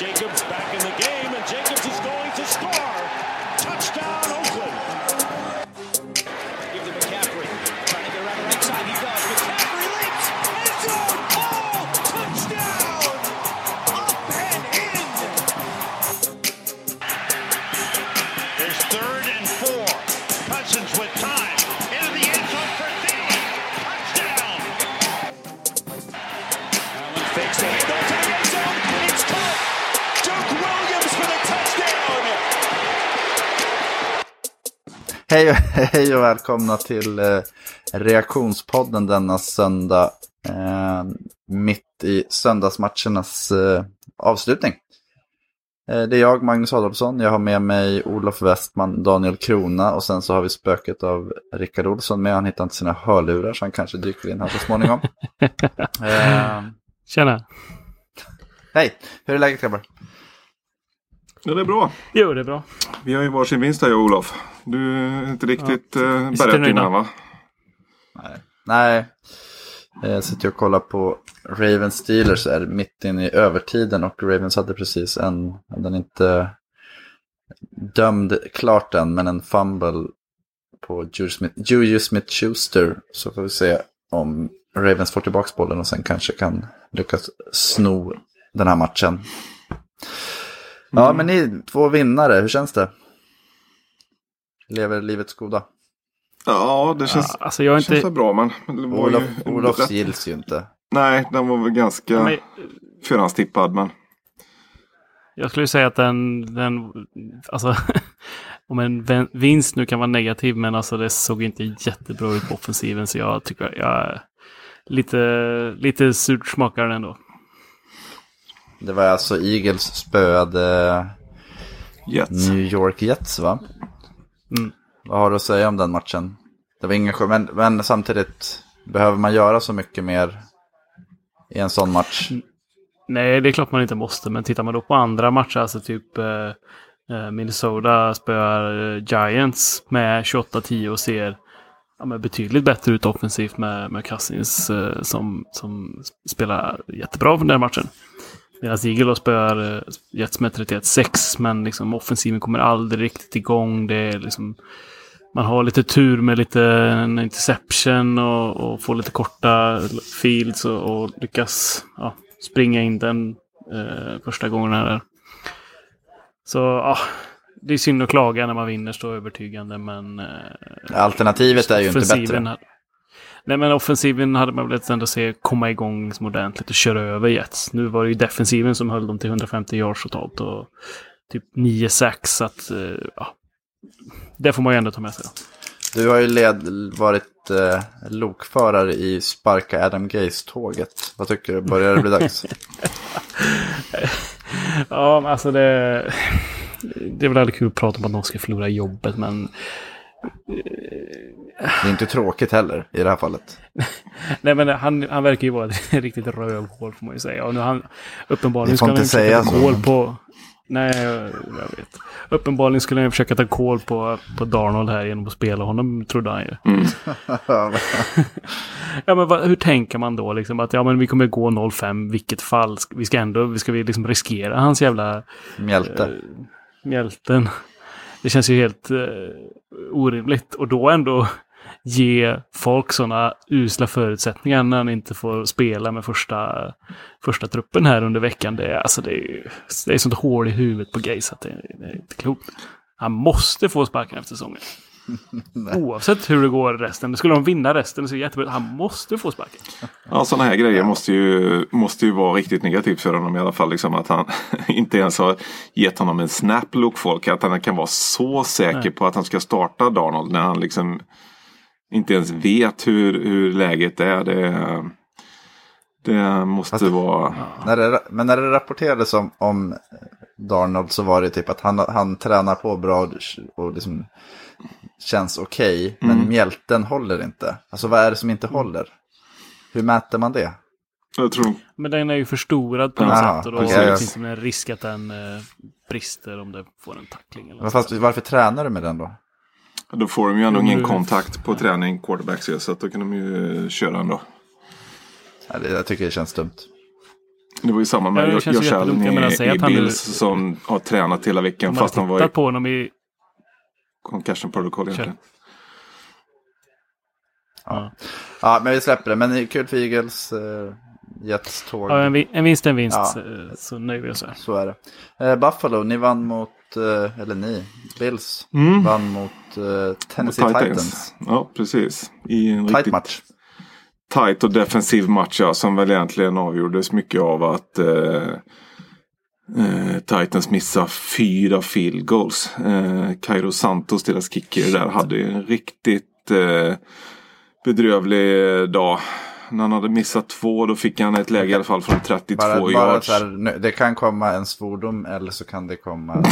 Jacobs Hej, och välkomna till eh, reaktionspodden denna söndag. Eh, mitt i söndagsmatchernas eh, avslutning. Det är jag, Magnus Adolfsson. Jag har med mig Olof Westman, Daniel Krona och sen så har vi spöket av Rickard Olsson med. Han hittar inte sina hörlurar så han kanske dyker in här så småningom. eh, Tjena. hej, hur är läget grabbar? Ja, det är bra. Jo, det är bra. Vi har ju varsin vinst här, jag och Olof. Du är inte riktigt ja. Sitter beredd innan va? Nej. Nej. Eh, Jag sitter och kollar på Ravens Steelers är mitt inne i övertiden och Ravens hade precis en, den inte dömd klart än, men en fumble på Juju Smith- Juju Smith-Schuster. Så får vi se om Ravens får tillbaka bollen och sen kanske kan lyckas sno den här matchen. Ja, men ni två vinnare, hur känns det? Lever livets goda? Ja, det känns, Ja, alltså jag är känns inte... väl bra men det var Olof, ju Olofs rätt- gills ju inte. Nej, den var väl ganska Ja, men förhandstippad men jag skulle säga att den... den alltså, om en vin- vinst nu kan vara negativ, men alltså det såg inte jättebra ut på offensiven. Så jag tycker jag är lite, lite surt smakar den ändå. Det var alltså Eagles spöade Jets. New York Jets va? Mm. Vad har du att säga om den matchen? Det var ingen men, men samtidigt behöver man göra så mycket mer i en sån match. Nej, det är klart man inte måste, men tittar man då på andra matcher, alltså typ eh, eh, Minnesota spöar eh, Giants med 28-10 och ser ja, men betydligt bättre ut offensivt med, med Cousins eh, som, som spelar jättebra för den här matchen. Medan Eagle spöar Jets med 31-6, men liksom offensiven kommer aldrig riktigt igång. Det är liksom, man har lite tur med lite en interception och, och får lite korta fields och, och lyckas ja, springa in den eh, första gången här. Så ja, det är synd att klaga när man vinner så övertygande, men... Eh, Alternativet är ju inte bättre. hade- Nej, men offensiven hade man väl ändå se komma igång liksom ordentligt och köra över Jets. Nu var det ju defensiven som höll dem till 150 yards totalt och typ 9 sax. Så att, eh, ja, det får man ju ändå ta med sig. Du har ju led, varit eh, lokförare i Sparka Adam Gaze-tåget. Vad tycker du? Börjar det bli dags? Ja, men alltså det... Det är väl aldrig kul att prata om att någon ska förlora jobbet, men... Det är inte tråkigt heller i det här fallet. Nej, men han, han verkar ju vara ett riktigt rövhål får man ju säga. Och nu han, uppenbarligen ska han inte säga så. koll på... Nej, jag, jag vet. Uppenbarligen skulle han ju försöka ta koll på, på Darnold här genom att spela honom, trodde han ju. Ja, men vad, hur tänker man då? Liksom att ja, men vi kommer gå 0-5 vilket fall. Vi ska ändå, vi ska vi liksom riskera hans jävla Mjälte. mjälten. Det känns ju helt eh, orimligt. Och då ändå ge folk sådana usla förutsättningar när han inte får spela med första, första truppen här under veckan. Det är, alltså det är, det är sånt hål i huvudet på Gays att det, det är inte klokt. Han måste få sparken efter säsongen. Oavsett hur det går resten. Skulle de vinna resten så är det jättebra. Han måste få sparken. ja, sådana här grejer måste ju, måste ju vara riktigt negativt för honom i alla fall. Liksom att han inte ens har gett honom en snap look folk. Att han kan vara så säker Nej. på att han ska starta Darnold när han liksom inte ens vet hur, hur läget är. Det, det måste Fast- vara... När det, men när det rapporterades om, om Darnold så var det typ att han, han tränar på bra och, och liksom känns okej. men mjälten håller inte. Alltså vad är det som inte håller? Hur mäter man det? Jag tror Men den är ju förstorad på något Aha, sätt. Och då ja. finns det en risk att den eh, brister om det får en tackling. Eller fast varför tränar du med den då? Då får de ju ändå ingen kontakt på träning, quarterbacks, ju, så att då kan de ju köra ändå. Ja, det, jag tycker det känns dumt. Det var ju samma med Josh ju Allen i, i Bills som har tränat hela veckan fast han var i tittat på honom i... concussion protocol egentligen. Ja. ja, men vi släpper det. Men kul för Eagles. Eh, Jets tåg. Ja, en, vi- en vinst är en vinst. Ja. eh, Så nöjer vi oss här. Så är det. Eh, Buffalo, ni vann mot, eh, eller ni, Bills Mm. vann mot eh, Tennessee Mot Titans. Ja, precis. I en Tight riktigt match. tight och defensiv match ja, som väl egentligen avgjordes mycket av att eh, Titans missade fyra field goals. Eh, Cairo Santos, deras kicker där, hade ju en riktigt eh, bedrövlig dag. När han hade missat två då fick han ett läge i alla fall från 32 Bara, bara yards. här, det kan komma en svordom eller så kan det komma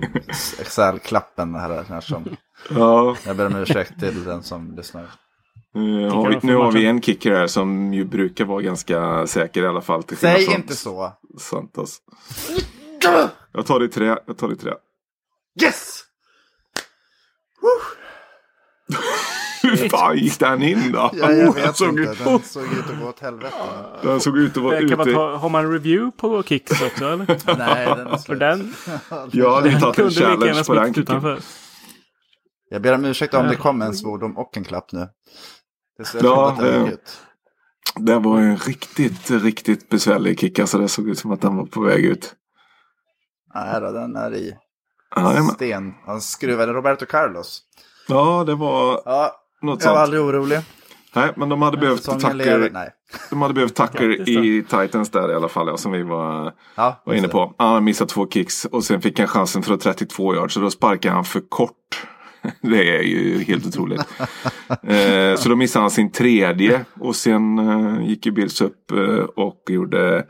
Excel-klappen här. här som, Ja, jag ber om ursäkt till den som lyssnar. Nu har vi, nu har vi en kicker här som ju brukar vara ganska säker i alla fall. Till Säg från inte så. Santos. Jag tar det i trä, jag tar det i trä. Yes! Hur fan gick den in då? Ja, jag vet Den såg inte. ut- Den såg ut att gå åt helvete. Den såg ut att vara Kan man ute. ta, har man review på Kicks också eller? Nej, den är För den Jag hade tagit en challenge på den utanför. Jag ber om ursäkt om det kom en svordom och en klapp nu. Det Ja, ut. Det var en riktigt, riktigt besvärlig kick. Alltså det såg ut som att den var på väg ut. Nej då, den är i Jajamän. sten. Han skruvade Roberto Carlos. Ja, det var Ja, något jag var sånt. aldrig orolig. Nej, men de hade behövt lever. Tucker, Nej. de hade behövt Tucker i Titans där i alla fall. Ja, som vi var, Ja, var inne på. Han missat två kicks och sen fick han chansen för 32 yards. Så då sparkade han för kort. Det är ju helt otroligt. eh, så då missade han sin tredje. Och sen eh, gick ju Bills upp eh, och gjorde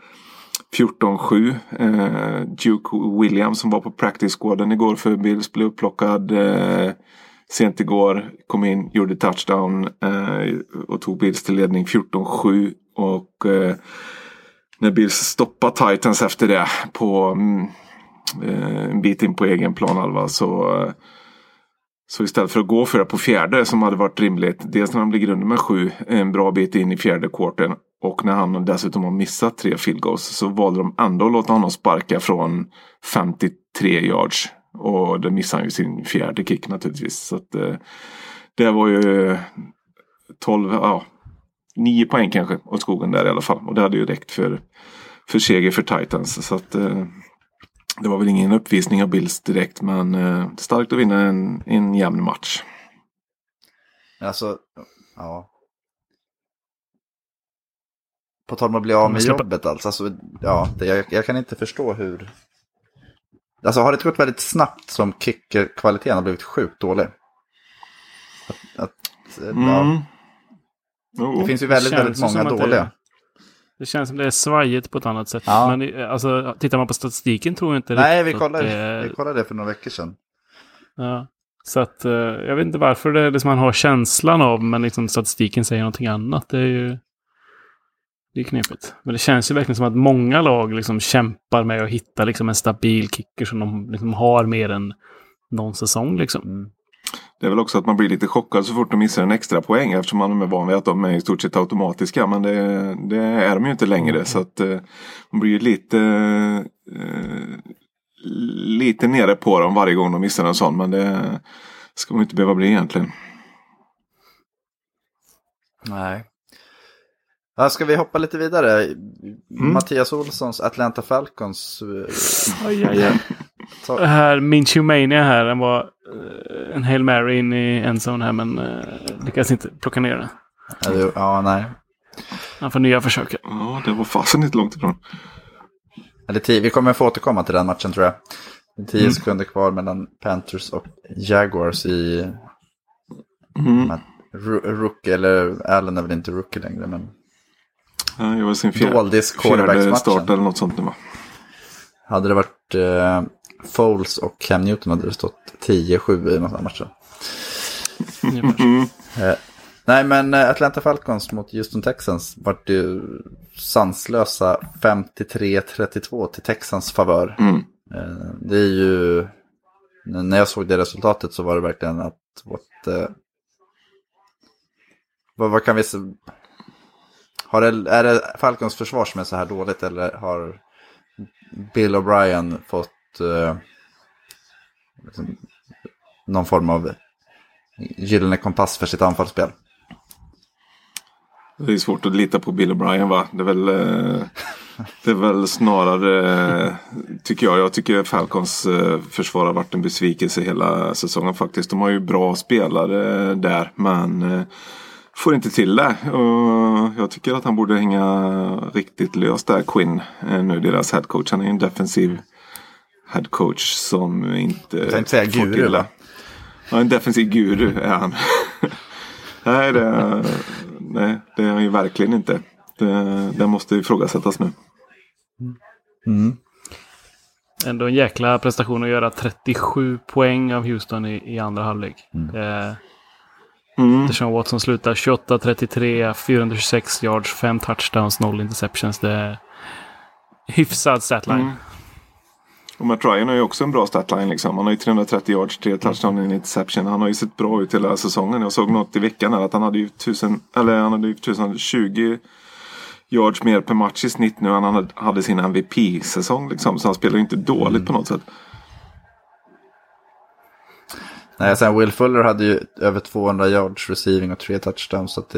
14-7. Eh, Duke Williams som var på practice squaden igår för Bills blev upplockad eh, sent igår. Kom in, gjorde touchdown eh, och tog Bills till ledning 14-7. Och när Bills stoppade Titans efter det på mm, en bit in på egen planhalva så så istället för att gå för det på fjärde som hade varit rimligt. Dels när han ligger under med sju en bra bit in i fjärde kvarten. Och när han dessutom har missat tre field goals så valde de ändå att låta honom sparka från 53 yards. Och det missade han ju sin fjärde kick naturligtvis. Så att, eh, det var ju eh, 12, ja, 9 poäng kanske åt skogen där i alla fall. Och det hade ju räckt för, för seger för Titans. Så att eh, det var väl ingen uppvisning av Bills direkt men eh, starkt att vinna en, en jämn match. Alltså, ja. På tal om att bli av med jobbet alltså. alltså ja, det, jag, jag kan inte förstå hur. Alltså har det gått väldigt snabbt som kickerkvaliteten har blivit sjukt dålig? Att, att, eh, ja, Mm. Jo. det finns ju väldigt, väldigt många dåliga. Det känns som det är svajigt på ett annat sätt. Ja. Men det- alltså, tittar man på statistiken tror jag inte Nej, vi kollade, det vi kollade det för några veckor sedan. Ja. Så att eh, jag vet inte varför det är det som man har känslan av, men liksom statistiken säger någonting annat. Det är ju det är knepigt. Men det känns ju verkligen som att många lag liksom kämpar med att hitta liksom en stabil kicker som de liksom har mer än någon säsong. Liksom. Mm. Det är väl också att man blir lite chockad så fort de missar en extra poäng eftersom man är van vid att de är i stort sett automatiska. Men det, det är de ju inte längre så att eh, man blir lite eh, lite nere på dem varje gång de missar en sån. Men det ska man inte behöva bli egentligen. Nej. Ska vi hoppa lite vidare? Mattias Olssons Atlanta Falcons. eh, Aj, aj, aj. Det här Minshew Mania här, den var eh, en Hail Mary in i endzone här, men uh, lyckades inte plocka ner den. Ja, Ja, nej. Han får nya försök. Ja, det var fasen inte långt ifrån. Eller tio, vi kommer få återkomma till den matchen tror jag. Tio sekunder kvar mellan Panthers och Jaguars i Mm. Rookie, eller Allen är väl inte rookie längre, men Ja, det var sin fjärde, Doldis fjärde start eller något sånt nu va? hade det varit eh, Foles och Cam Newton hade det stått 10-7 i några matcher. Ungefär. Nej, men eh, Atlanta Falcons mot Houston Texans vart ju sanslösa 53-32 till Texans favör. Mm. Eh, Det är ju, när jag såg det resultatet så var det verkligen att vårt, eh, vad, vad kan vi se, Har det, är det Falcons försvar som är så här dåligt eller har Bill O'Brien fått eh, liksom, någon form av gyllene kompass för sitt anfallsspel? Det är svårt att lita på Bill O'Brien va? Det är väl, eh, det är väl snarare, eh, tycker jag, jag tycker Falcons eh, försvar har varit en besvikelse hela säsongen faktiskt. De har ju bra spelare där men får inte till det. Och jag tycker att han borde hänga riktigt löst där, Quinn. Nu deras headcoach. Han är ju en defensiv headcoach som inte Jag tänkte säga guru, va? Ja, en defensiv guru är han. nej, det, nej, det är han ju verkligen inte. Det, det måste ifrågasättas nu. Mm. Ändå en jäkla prestation att göra 37 poäng av Houston i, i andra halvlek. Mm. Mm. Deshaun Watson slutar 28-33, 426 yards, 5 touchdowns, 0 interceptions. Det är hyfsad statline. Mm. Och Matt Ryan har ju också en bra statline liksom. Han har ju 330 yards, 3 touchdown och en interception. Han har ju sett bra ut hela säsongen. Jag såg något i veckan här att han hade ju 1000, eller han hade ju 1020 yards mer per match i snitt nu än han hade- sin MVP-säsong liksom. Så han spelar ju inte dåligt på något sätt. Nej, sen Will Fuller hade ju över 200 yards receiving och tre touchdowns. Så att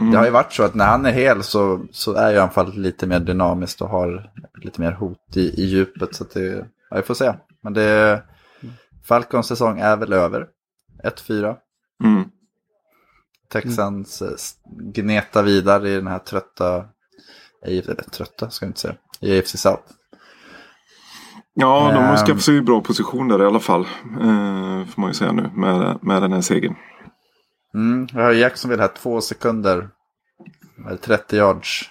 det, det har ju varit så att när han är hel så, så är ju anfallet lite mer dynamiskt och har lite mer hot i, i djupet. Så att det, ja, vi får se. Men det, Falcons säsong är väl över. 1-4. Mm. Texans mm. gneta vidare i den här trötta, eller trötta ska jag inte säga, i AFC South. Ja, de har Ehm. skaffat sig en bra position där i alla fall. Eh, får man ju säga nu med, med den här segern. Mm, jag har Jacksonville här två sekunder. Med 30 yards.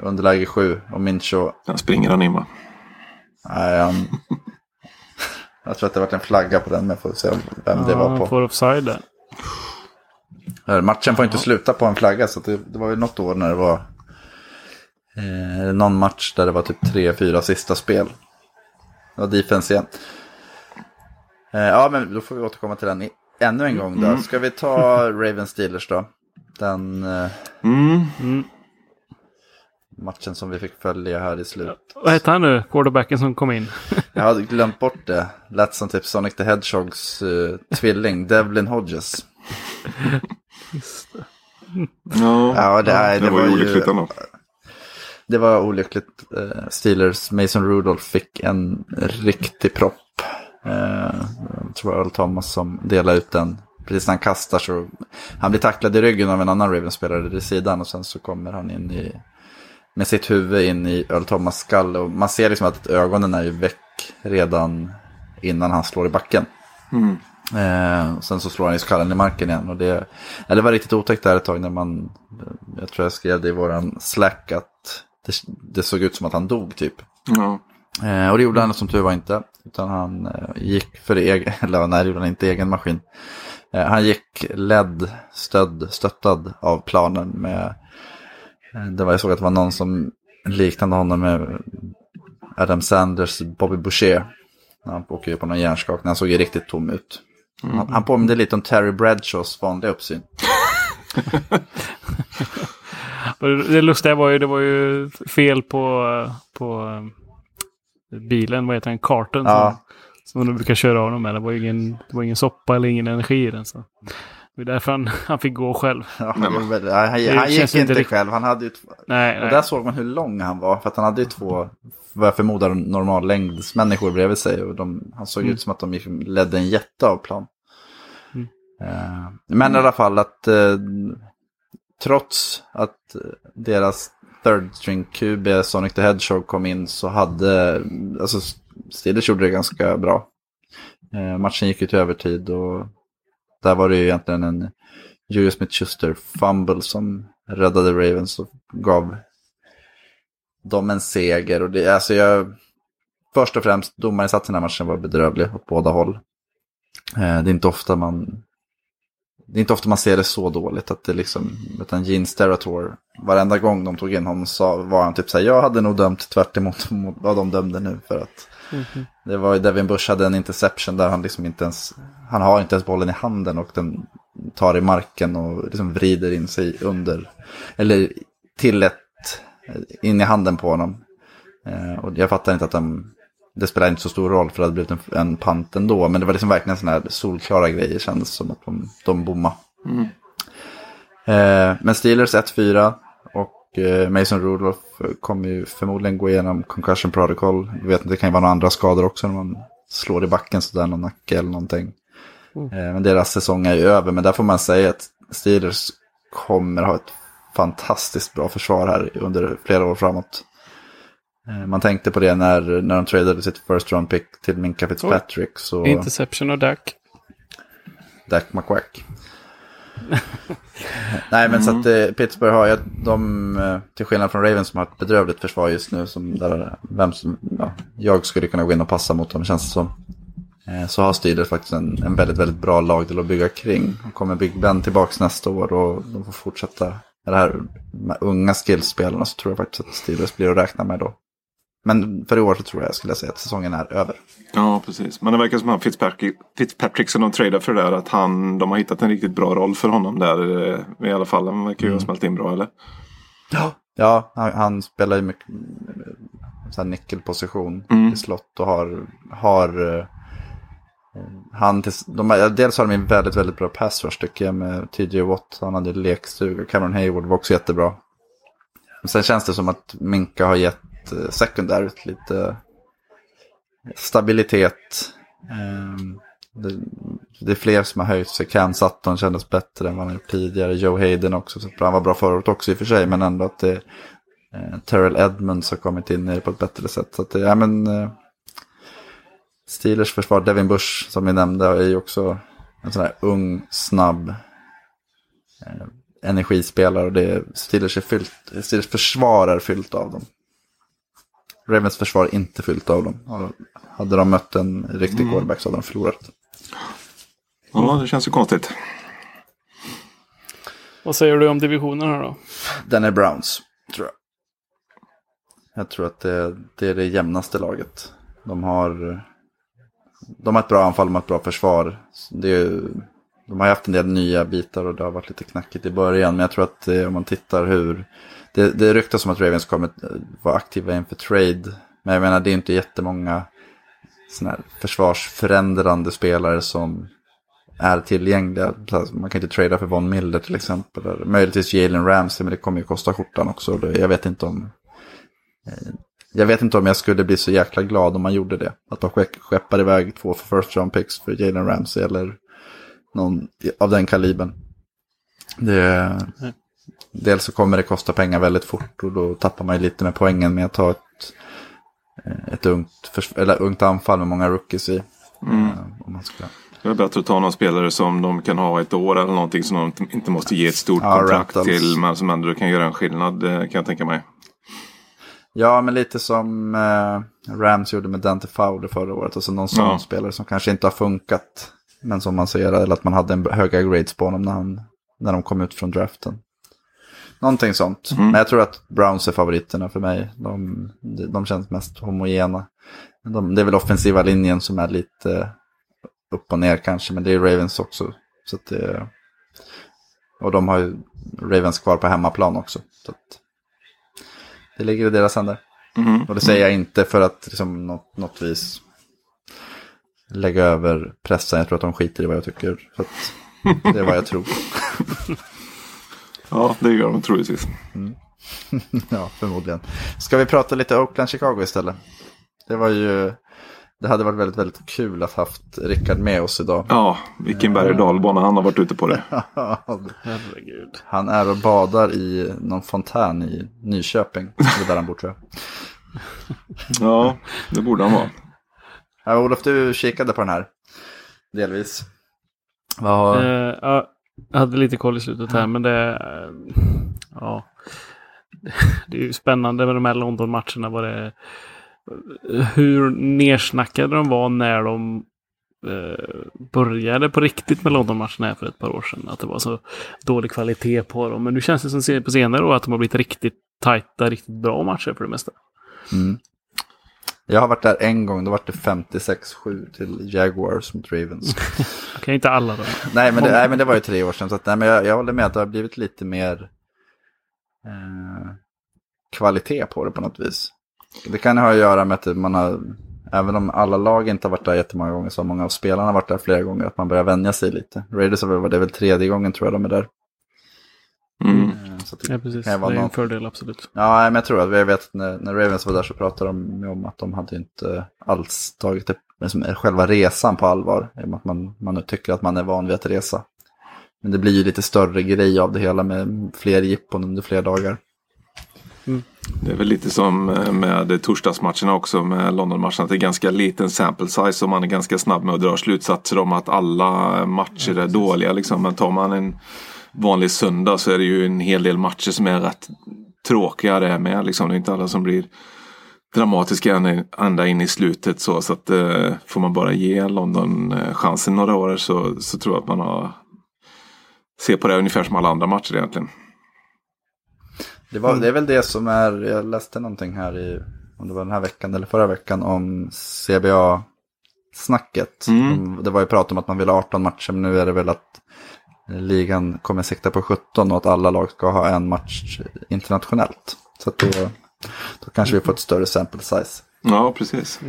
Underläge 7 och Mincho. Den springer han in va? Nej, han... jag tror att det varit en flagga på den, men jag får se vem det var Ja, på. får offside där. Matchen får inte sluta på en flagga, så det, det var ju något år när det var eh, någon match där det var typ tre, fyra sista spel. Det var defense igen. Eh, ja, men då får vi återkomma till den i, ännu en gång då. Ska vi ta Ravens Steelers då? Den eh, Mm. matchen som vi fick följa här i slut. Vad hette han nu? Quarterbacken som kom in. Jag hade glömt bort det. Lät som typ Sonic the Hedgehogs uh, tvilling, Devlin Hodges. Ja, Ja, det, är, det, det var ju olyckligt ändå. Det var olyckligt. Eh, Steelers, Mason Rudolph fick en riktig propp. Eh, jag tror Earl Thomas som delade ut den. Precis när han kastar så han blir tacklad i ryggen av en annan Ravens-spelare i sidan och sen så kommer han in i med sitt huvud in i Earl Thomas skall och man ser liksom att ögonen är ju väck redan innan han slår i backen. Eh, sen så slår han i skallen i marken igen. Och det, det var riktigt otäckt där ett tag när man, jag tror jag skrev det i våran slack att det, det såg ut som att han dog typ. Ja. Eh, och det gjorde han som tur var inte. Utan han eh, gick för egen, eller nej det gjorde han inte, egen maskin. Eh, han gick ledd, stödd, stöttad av planen med, eh, det var jag såg att det var någon som liknande honom med Adam Sanders, Bobby Boucher. Han åker ju på någon hjärnskakning, han såg ju riktigt tom ut. Han, han påminde lite om Terry Bradshaws vanliga uppsyn. Det lustiga var ju, det var ju fel på, på bilen, vad heter den, karten Ja. som, som de brukar köra honom med. Det var ingen, det var ingen soppa eller ingen energi i den. Så. Det var därför han, han fick gå själv. Ja, han, han, han, Det han gick känns inte inte riktigt- själv, han hade ju Nej, Och nej. där såg man hur lång han var. För att han hade ju två, vad jag förmodar, normallängdsmänniskor bredvid sig. Och de, han såg ut som att de ledde en jätte av plan. Mm. Eh, men i alla fall att eh, trots att deras third string QB Sonic the Hedgehog kom in så hade, alltså Steelers gjorde det ganska bra. Eh, matchen gick ju till övertid och där var det ju egentligen en Julius Smith-Schuster fumble som räddade Ravens och gav dem en seger. Och det, alltså jag, först och främst, domarinsatsen i den här matchen var bedrövlig åt båda håll. Eh, det är inte ofta man det är inte ofta man ser det så dåligt att det liksom, utan Gene Sterator, varenda gång de tog in honom sa, var han typ så här, jag hade nog dömt tvärt emot mot vad de dömde nu för att det var ju Devin Bush hade en interception där han liksom inte ens, han har inte ens bollen i handen och den tar i marken och liksom vrider in sig under, eller till ett, in i handen på honom. Eh, och jag fattar inte att de, det spelar inte så stor roll för det hade blivit en, en pant ändå. Men det var liksom verkligen sådana här solklara grejer kändes som att de, de bommade. Eh, men Steelers 1-4 och eh, Mason Rudolph kommer ju förmodligen gå igenom concussion protocol. Jag vet inte, det kan ju vara några andra skador också när man slår i backen sådär, någon nacke eller någonting. Eh, men deras säsong är ju över, men där får man säga att Steelers kommer ha ett fantastiskt bra försvar här under flera år framåt. Eh, Man tänkte på det när, när de tradade sitt first round pick till Minka Fitzpatrick. Så Interception och Dak. Dak McQuack. Nej men så att eh, Pittsburgh har de, eh, till skillnad från Ravens som har ett bedrövligt försvar just nu, som där, vem som, ja, jag skulle kunna gå in och passa mot dem känns det som. Eh, så har Steelers faktiskt en, en väldigt, väldigt bra lagdel att bygga kring. Och kommer Big Ben tillbaka nästa år och de får fortsätta med det här med unga skillspelarna så tror jag faktiskt att Steelers blir att räkna med då. Men för i år så tror jag, jag skulle säga att säsongen är över. Ja, precis. Men det verkar som att Fitzpatrick, Fitzpatrick som de tradar för det där, att han, de har hittat en riktigt bra roll för honom där eh, i alla fall. Han verkar ju ha smält in bra, eller? Ja, han, han spelar ju mycket eh, så här nyckelposition i slott och har, har eh, han till, de, har- dels har de en väldigt, väldigt bra pass rush tycker jag med TJ Watt. Han hade lekstuga. Cameron Hayward var också jättebra. Men sen känns det som att Minka har gett Eh, sekundärt, lite stabilitet. Ehm, det, det är fler som har höjt sig. Ken Sutton kändes bättre än vad han gjort tidigare. Joe Hayden också. Så. Han var bra förra året också i och för sig. Men ändå att det, eh, Terrell Edmonds har kommit in i det på ett bättre sätt. Så att det, ja men... Eh, Steelers försvar, Devin Bush som vi nämnde, är ju också en sån här ung, snabb eh, energispelare. Och det, Steelers, är fyllt, Steelers försvar är fyllt av dem. Ravens försvar är inte fyllt av dem. Hade de mött en riktig quarterback så hade de förlorat. Ja, det känns ju konstigt. Vad säger du om divisionen här då? Den är Browns, tror jag. Jag tror att det, det är det jämnaste laget. De har, de har ett bra anfall, de har ett bra försvar. Det är, de har haft en del nya bitar och det har varit lite knackigt i början. Men jag tror att eh, om man tittar hur... Det, det ryktas som att Ravens kommer eh, vara aktiva inför trade. Men jag menar, det är inte jättemånga såna här försvarsförändrande spelare som är tillgängliga. Alltså, man kan inte trada för Von Miller till exempel. Eller möjligtvis Jalen Ramsey, men det kommer ju kosta skjortan också. Jag vet inte om... Eh, jag vet inte om jag skulle bli så jäkla glad om man gjorde det. Att de skeppar iväg två för first round picks för Jalen Ramsey eller någon av den kalibern. Det, dels så kommer det kosta pengar väldigt fort och då tappar man ju lite med poängen med att ta ett, eh, ett ungt, eller ungt anfall med många rookies i. Eh, Om man ska... Det är bättre att ta någon spelare som de kan ha ett år eller någonting som de inte- måste ge ett stort Ja, kontrakt rentals. till. Men som ändå kan göra en skillnad eh, kan jag tänka mig. Ja, men lite som Rams gjorde med Dante Fowler förra året. Alltså någon sån Ja. spelare som kanske inte har funkat. Men som man ser, eller att man hade en höga grades på honom när, han, när de kom ut från draften. Någonting sånt. Men jag tror att Browns är favoriterna för mig. De, de, känns mest homogena. De, det är väl offensiva linjen som är lite upp och ner kanske, men det är Ravens också. Så det, och de har ju Ravens kvar på hemmaplan också. Så det ligger i deras händer. Och det säger jag inte för att liksom, något, något vis lägga över pressen. Jag tror att de skiter i vad jag tycker. Så det är vad jag tror. Ja, det gör de troligtvis. ja, förmodligen. Ska vi prata lite Oakland-Chicago istället? Det var ju... Det hade varit väldigt, väldigt kul att haft Rickard med oss idag. Ja, vilken berg och dalbana han har varit ute på det. Herregud. Han är och badar i någon fontän i Nyköping. Det är där han bor tror jag. Ja, det borde han vara. Ja, Olof, du kikade på den här. Delvis. Vad har... Eh, ja, jag hade lite koll i slutet här, men det... eh, ja. Det är ju spännande med de här London-matcherna. Vad det, hur nersnackade de var när de eh, började på riktigt med London-matcherna här för ett par år sedan. Att det var så dålig kvalitet på dem. Men nu känns det som på senare år att de har blivit riktigt tajta, riktigt bra matcher för det mesta. Mm. Jag har varit där en gång, då var det 56-7 till Jaguars mot Ravens. Okej, inte alla då. nej, men det, nej, men det var ju tre år sedan. Så att, nej, men jag, jag håller med att det har blivit lite mer eh, kvalitet på det på något vis. Det kan ha att göra med att man har, även om alla lag inte har varit där jättemånga gånger, så har många av spelarna varit där flera gånger, att man börjar vänja sig lite. Raiders var det väl tredje gången tror jag de är där. Mm. Eh, Så att det Ja, precis. kan Det vara är en någon- fördel, absolut. Ja, men jag tror att jag vet att när, när Ravens var där så pratade de om att de hade inte alls tagit det, liksom, själva resan på allvar. Att man, man tycker att man är van vid att resa. Men det blir ju lite större grej av det hela med fler jippon under flera dagar. Det är väl lite som eh, med torsdagsmatcherna också med Londonmatcherna. Att det är ganska liten sample size och man är ganska snabb med att dra slutsatser om att alla matcher är dåliga. Liksom. Men tar man en vanlig söndag så är det ju en hel del matcher som är rätt tråkiga det med. Liksom. Det är inte alla som blir dramatiska ända- in i slutet. Så, så att, eh, får man bara ge London eh, chansen några år så, så tror jag att man har ser på det ungefär som alla andra matcher egentligen. Det, var, det är väl det som är, jag läste någonting här i, om det var den här veckan eller förra veckan, om CBA-snacket. Mm. Det var ju prat om att man vill ha 18 matcher, men nu är det väl att ligan kommer sikta på 17 och att alla lag ska ha en match internationellt. Så att då, då kanske vi får ett större sample size. Ja, precis.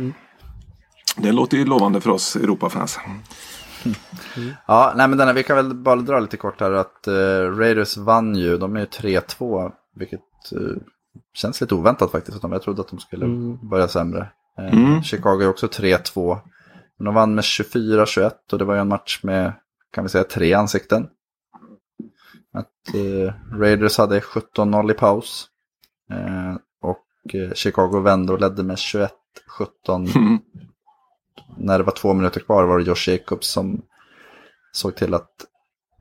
Det låter ju lovande för oss Europafans. Ja, nej men den här, vi kan väl bara dra lite kort här att uh, Raiders vann ju, de är ju 3-2, vilket eh, känns lite oväntat faktiskt. Jag trodde att de skulle börja sämre. Eh, Mm. Chicago är också 3-2. Men de vann med 24-21 och det var ju en match med, kan vi säga, tre ansikten. Att eh, Raiders hade 17-0 i paus. Eh, och eh, Chicago vände och ledde med 21-17 Mm. när det var två minuter kvar var det Josh Jacobs som såg till att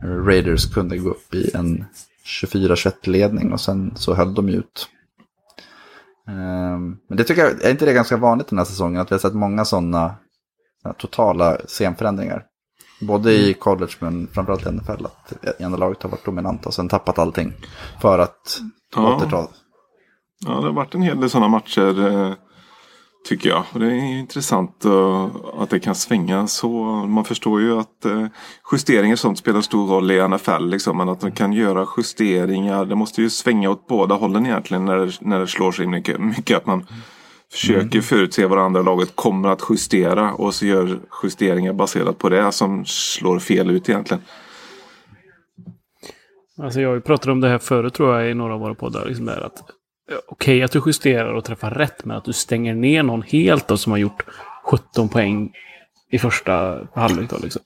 Raiders kunde gå upp i en 24-21 ledning och sen så höll de ut. Ehm, Men det tycker jag, är inte det ganska vanligt den här säsongen att vi har sett många sådana totala scenförändringar? Både i college men framförallt i NFL att ena laget har varit dominanta och sen tappat allting för att Ja. återta. Ja, det har varit en hel del sådana matcher eh, tycker jag. Och det är intressant eh, att det kan svänga så. Man förstår ju att eh, justeringar och sånt spelar stor roll i NFL. Liksom, men att de kan göra justeringar. Det måste ju svänga åt båda hållen egentligen när det, när det slår sig mycket. mycket att man försöker förutse vad det andra laget kommer att justera. Och så gör justeringar baserat på det som slår fel ut egentligen. Alltså jag pratat om det här förut tror jag i några av våra poddar. Liksom där att, Okej att du justerar och träffar rätt men att du stänger ner någon helt då, som har gjort 17 poäng i första halvlek. Då, liksom.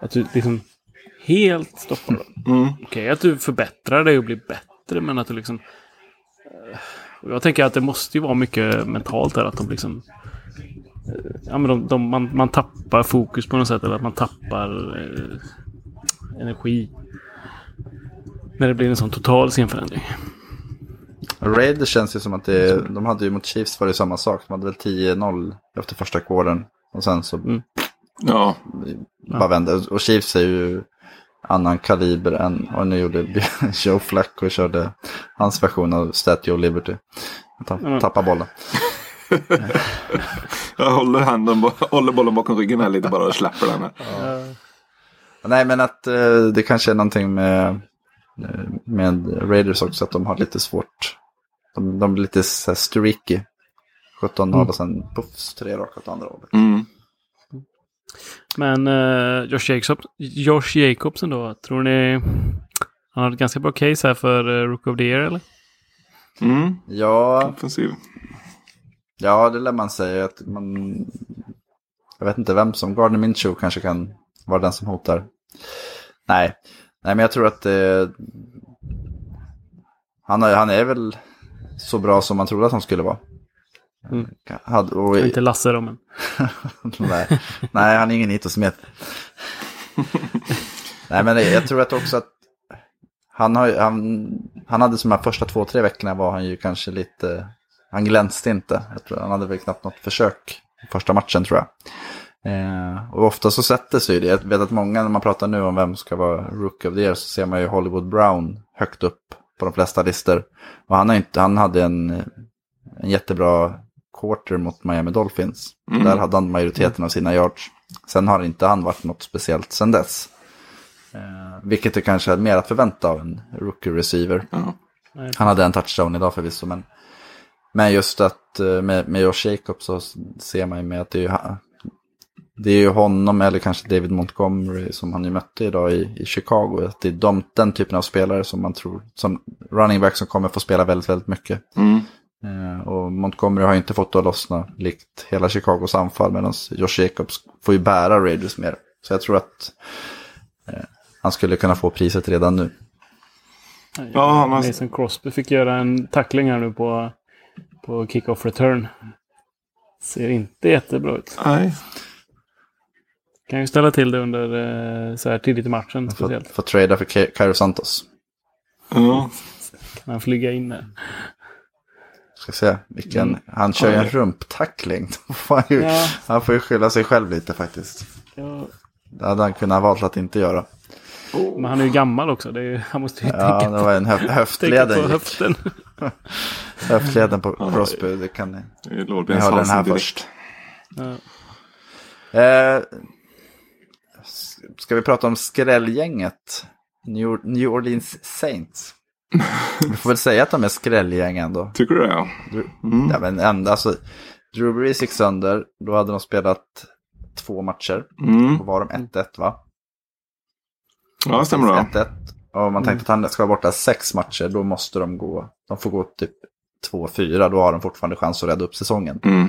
Att du liksom helt stoppar dem. Mm. Okej att du förbättrar dig och blir bättre men att du liksom... Och jag tänker att det måste ju vara mycket mentalt där att de liksom... eh, Ja men de, de, man, man tappar fokus på något sätt eller att man tappar eh, energi. När det blir en sån total scenförändring. Raiders känns ju som att det, de hade ju mot Chiefs var det samma sak. De hade väl 10-0 efter första kvarten. Och sen så Mm. Ja, bara vände. Och Chiefs är ju annan kaliber än vad nu gjorde Joe Flacco och körde hans version av Statue of Liberty. Att han Mm. tappar bollen. jag håller, handen, håller bollen bakom ryggen här lite bara och släpper den. Här. Nej men att eh, det kanske är någonting med, eh, med Raiders också. Att de har lite svårt. De, de blir lite så här streaky. 17-0 och sen puffs tre raka åt andra hållet. Mm. Men uh, Josh, Jacobs, Josh Jacobsen då, tror ni han har ett ganska bra case här för uh, Rook of the Year eller? Mm. Ja, Offensiv. Ja, det lär man säga. Att man... Jag vet inte vem som, Gardner Minshew kanske kan vara den som hotar. Nej, Nej men jag tror att eh... han, är, han är väl så bra som man trodde att han skulle vara. Mm. Hade, och... Inte Lasse då men. Nej. Nej, han är ingen Nito Smith. Nej, men jag tror att också att han, har, han, han hade som de här första två, tre veckorna var han ju kanske lite, han glänste inte. Jag tror, han hade väl knappt något försök i första matchen tror jag. Eh, och ofta så sätter sig det. Jag vet att många när man pratar nu om vem som ska vara Rook of the Year så ser man ju Hollywood Brown högt upp på de flesta listor. Och han, har inte, han hade en, en jättebra quarter mot Miami Dolphins. Där hade han majoriteten av sina yards. Sen har inte han varit något speciellt sen dess. Eh, vilket är kanske mer att förvänta av en rookie receiver. Ja. Han hade en touchdown idag förvisso, men, men just att eh, med, med Josh Jacobs så ser man ju med att det är ju, det är ju honom eller kanske David Montgomery som han ju mötte idag i, i Chicago. Att det är de, den typen av spelare som man tror, som running back som kommer få spela väldigt, väldigt mycket. Mm. Eh, och Montgomery har inte fått det att lossna likt hela Chicagos anfall medan Josh Jacobs får ju bära Raiders mer. Så jag tror att eh, han skulle kunna få priset redan nu. Ja, han har- Mason Crosby fick göra en tackling här nu på, på kick-off return. Ser inte jättebra ut. Nej. Kan ju ställa till det under eh, så här tidigt i matchen Får, speciellt. får trada för Cairo Santos. Ja. Kan han flyga in där. Ska se, vilken, Mm. han kör ju en rumptackling. Får han, ju, Ja. han får ju skylla sig själv lite faktiskt. Ja, Det hade han kunnat valt att inte göra. men han är ju gammal också. Det är, ju- han måste ju Ja, tänka, det var en hö tänka höftleden på höften. Höftleden på Crosby, det kan ni. Det är Ni hörde den här direkt. först. Ja. Eh, ska vi prata om skrällgänget? New, New Orleans Saints. Vi får väl säga att de är skrällgäng ändå. Tycker du det? Mm. Ja, men ändå, alltså, Drew Brees gick sönder, då hade de spelat två matcher. Mm. Då var de 1-1 va? Ja, det stämmer bra. 1-1. Och om man tänkte att han ska vara borta sex matcher, då måste de gå, de får gå typ 2-4, då har de fortfarande chans att rädda upp säsongen. Mm.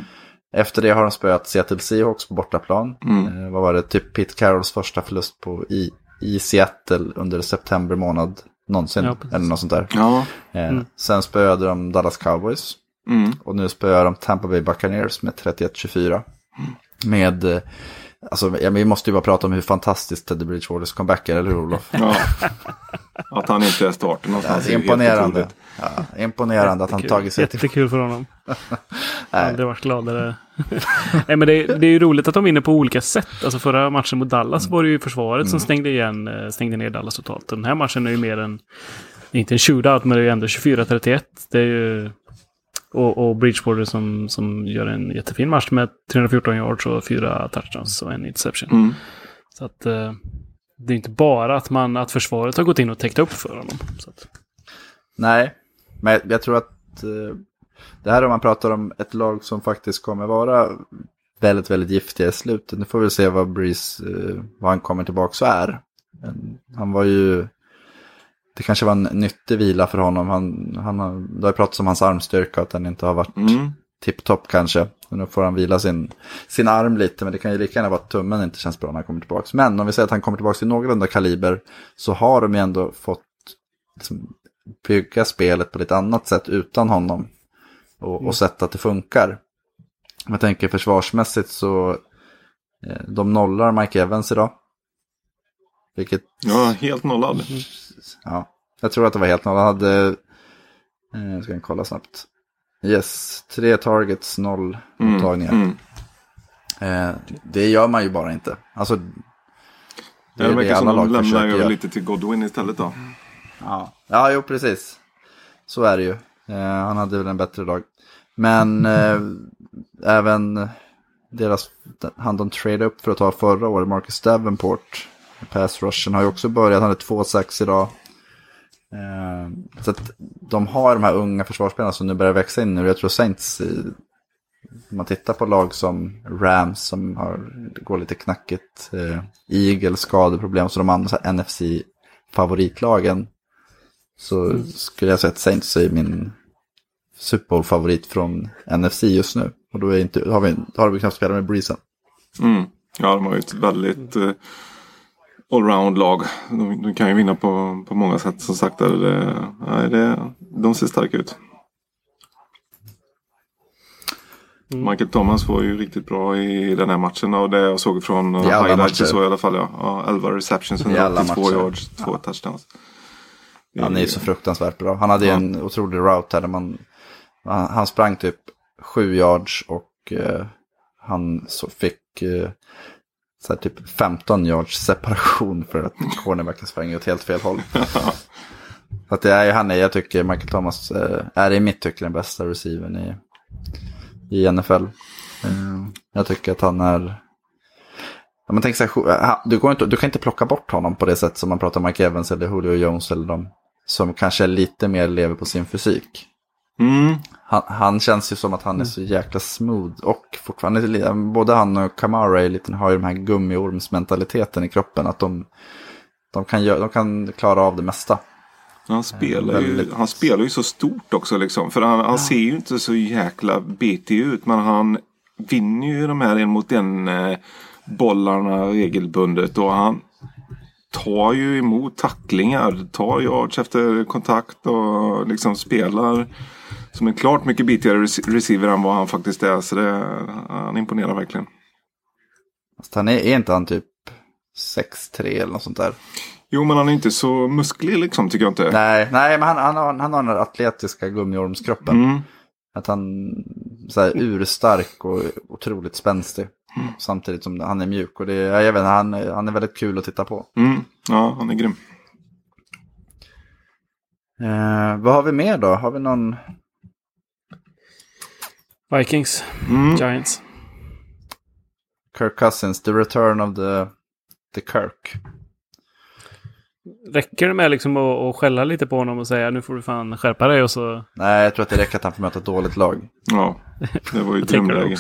Efter det har de spöat Seattle Seahawks på bortaplan. Mm. Eh, vad var det? Typ Pete Carrolls första förlust på, i, i Seattle under september månad någonsin. Ja, eller något sånt där. Ja. Eh, Sen spöade de Dallas Cowboys. Mm. Och nu spöar de Tampa Bay Buccaneers med 31-24. Med, eh, alltså ja, vi måste ju bara prata om hur fantastiskt Teddy Bridgewaters comeback är, eller hur Olof? ja. Att han inte är starten någonstans. det är imponerande. Ja, imponerande att han tagit sig till... Jättekul för honom. Nej. Aldrig varit gladare. Nej, men det, det är ju roligt att de vinner på olika sätt. Alltså förra matchen mot Dallas var det ju försvaret som stängde, igen, eh, stängde ner Dallas totalt. Den här matchen är ju mer en, är inte en shootout, men det är ju ändå 24-31. Det är ju, och, och Bridgewater som, som gör en jättefin match med 314 yards och fyra touchdowns och en interception. Mm. Så att eh, det är inte bara att, man, att försvaret har gått in och täckt upp för honom. Så att, Nej, men jag, jag tror att eh, det här om man pratar om ett lag som faktiskt kommer vara väldigt, väldigt giftiga i slutet. Nu får vi se vad Breeze, eh, vad han kommer tillbaka så är. Men Han var ju, det kanske var en nyttig vila för honom. Han, han har, det har pratats om hans armstyrka, att den inte har varit Mm. tipptopp kanske. Men nu får han vila sin, sin arm lite, men det kan ju lika gärna vara att tummen inte känns bra när han kommer tillbaka. Men om vi säger att han kommer tillbaka till någorlunda kaliber så har de ju ändå fått liksom, bygga spelet på lite annat sätt utan honom. Och, och sett att det funkar. Jag tänker försvarsmässigt så eh, de nollar Mike Evans idag. Vilket, Ja, helt nollad. ja, jag tror att det var helt noll. Han hade, eh, ska jag kolla snabbt. Yes, tre targets, noll Mm. mottagningar. Mm. Eh, det gör man ju bara inte. Alltså, det Det verkar som de lämnar över lite till Godwin istället då. Ja, ja jo precis. Så är det ju. Eh, han hade väl en bättre dag. Men eh, även deras, han de trade upp för att ta förra året, Marcus Davenport, pass rushen har ju också börjat, han är 2-6 idag. Eh, så att de har de här unga försvarsspelarna som nu börjar växa in nu. Jag tror Saints, eh, om man tittar på lag som Rams som har, går lite knackigt, eh, Eagles skadeproblem, så de andra så här NFC-favoritlagen. Så skulle jag säga att Saints är min Super Bowl-favorit från NFC just nu. Och då är inte, då har vi, då har vi knappt spelat med Breezen. Mm. Ja, de har ju ett väldigt eh, allround-lag. De, de kan ju vinna på, på många sätt. Som sagt, är det, nej, det, de ser starka ut. Mm. Michael Thomas var ju riktigt bra i den här matchen. Och det jag såg från highlights så i alla fall. Ja. Ja, 11 receptions, I alla 182 matcher. yards, två touchdowns. Han är ju så fruktansvärt bra. Han hade ju Ja. en otrolig route här där man, han, sprang typ sju yards och eh, han så fick eh, så här typ 15 yards separation för att cornerbacken sprang åt helt fel håll. Så att det är ju han är, jag tycker Michael Thomas eh, är i mitt tycke den bästa receivern i, i NFL. Eh, jag tycker att han är... Man tänker så här, du, inte, du kan inte plocka bort honom på det sätt som man pratar om Mike Evans eller Julio Jones eller de som kanske lite mer lever på sin fysik. Mm. Han, han känns ju som att han är så jäkla smooth och fortfarande, både han och Kamara är lite, har ju de här gummiormsmentaliteten i kroppen. Att de, de, kan, gö- de kan klara av det mesta. Han spelar, ju, han spelar ju så stort också liksom. För han, han ser ju inte så jäkla bitig ut. Men han vinner ju de här en mot en eh, bollarna regelbundet. Och han tar ju emot tacklingar. Tar yards efter kontakt och liksom spelar som en klart mycket bitigare rec- receiver än vad han faktiskt är. Så det, han imponerar verkligen. Fast han är, är inte han typ 6-3 eller något sånt där? Jo men han är inte så musklig liksom tycker jag inte. Nej, nej men han, han, har, han har den här atletiska gummiormskroppen. Mm. Att han så här, urstark och otroligt spänstig. Samtidigt som han är mjuk. Och det, jag vet, han, är- han är väldigt kul att titta på. Mm. Ja, han är grym. Eh, vad har vi mer då? Har vi någon... Vikings, Mm. Giants. Kirk Cousins, the return of the, the Kirk. Räcker det med liksom att, att skälla lite på honom och säga nu får du fan skärpa dig och så... Nej, jag tror att det räcker att han får möta ett dåligt lag. Ja, det var ju drömläge.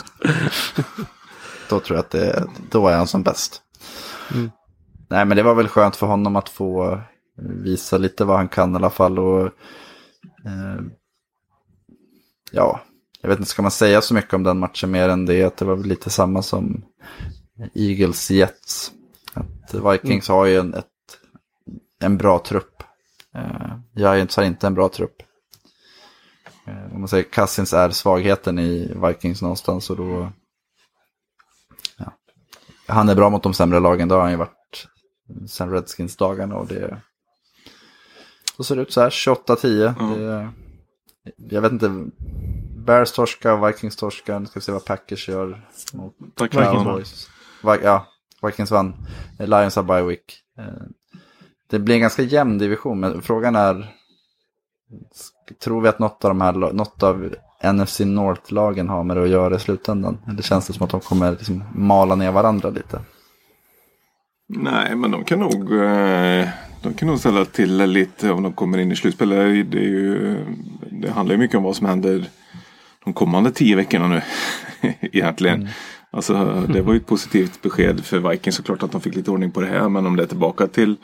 Då tror jag att det, då är han som bäst. Mm. Nej, men det var väl skönt för honom att få visa lite vad han kan i alla fall. Och, eh, ja, jag vet inte, ska man säga så mycket om den matchen mer än det? Att det var väl lite samma som Eagles Jets. Att Vikings har ju en, ett, en bra trupp. Eh, Giants har inte en bra trupp. Eh, om man säger Cousins är svagheten i Vikings någonstans och då... Han är bra mot de sämre lagen, det har han ju varit sen Redskins-dagarna och det... Så ser det ut så här, 28-10. Det, jag vet inte, Bears torska, Vikings torska, nu ska vi se vad Packers gör mot Vikings vann. Ja, Vikings vann. Lions har bye week. Eh, Det blir en ganska jämn division, men frågan är... Tror vi att något av de här, något av NFC North-lagen har med det att göra i slutändan? Eller känns det som att de kommer liksom mala ner varandra lite? Nej, men de kan nog eh, de kan nog ställa till lite om de kommer in i slutspel. Det, ju, det handlar ju mycket om vad som händer de kommande tio veckorna nu. Egentligen. Alltså, det var ju ett positivt besked för Vikings såklart att de fick lite ordning på det här. Men om det är tillbaka till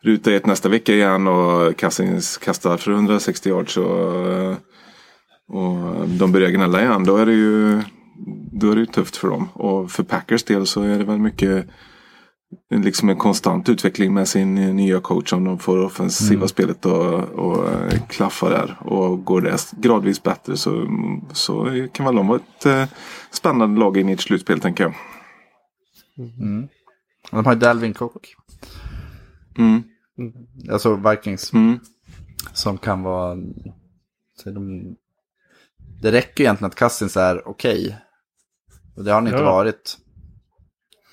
ruta ett nästa vecka igen och Cousins kastar för 160 yards och, eh, och de börjar gnälla igen. Då är det ju då är det ju tufft för dem. Och för Packers del så är det väl mycket liksom en konstant utveckling med sin nya coach om de får offensiva spelet och, och eh, klaffa där. Och går det gradvis bättre så, så kan väl de vara ett eh, spännande lag in i ett slutspel tänker jag. De har ju Dalvin Cook, Mm. alltså Vikings, Mm. som kan vara... Så de, det räcker ju egentligen att Cousins är okej. Och det har han inte Ja. varit.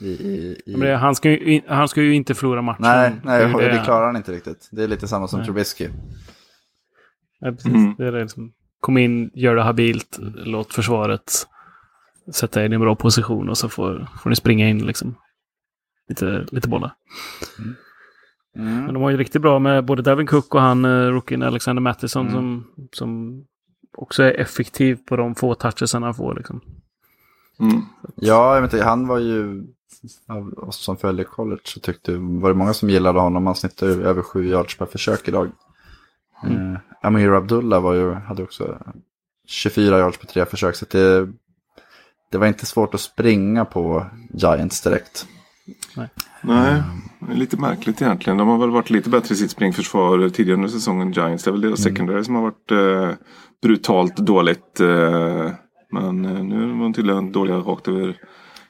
I, i, i... Men det, han, ska ju, han ska ju inte förlora matchen. Nej, nej är ju det, klarar han inte riktigt. Det är lite samma som Nej. Trubisky. Ja, precis. Mm. Det är det liksom. Kom in, gör det habilt, låt försvaret sätta er i en bra position och så får, får ni springa in liksom. Lite, lite bollar. Mm. Men de har ju riktigt bra med både Devin Cook och han, uh, rookien Alexander Mattison Mm. som, som också är effektiv på de få touches han får. Liksom. Mm. Ja, jag vet inte, han var ju, av oss som följer college så tyckte, var det många som gillade honom. Han snittade över sju yards per försök idag. Mm. Eh, Amir Abdullah var ju, hade också 24 yards på tre försök. Så det, det var inte svårt att springa på Giants direkt. Nej, är lite märkligt egentligen. De har väl varit lite bättre i sitt springförsvar tidigare under säsongen Giants. Det är väl deras secondary som har varit eh, brutalt dåligt. Eh, men eh, nu är de tydligen dåliga rakt över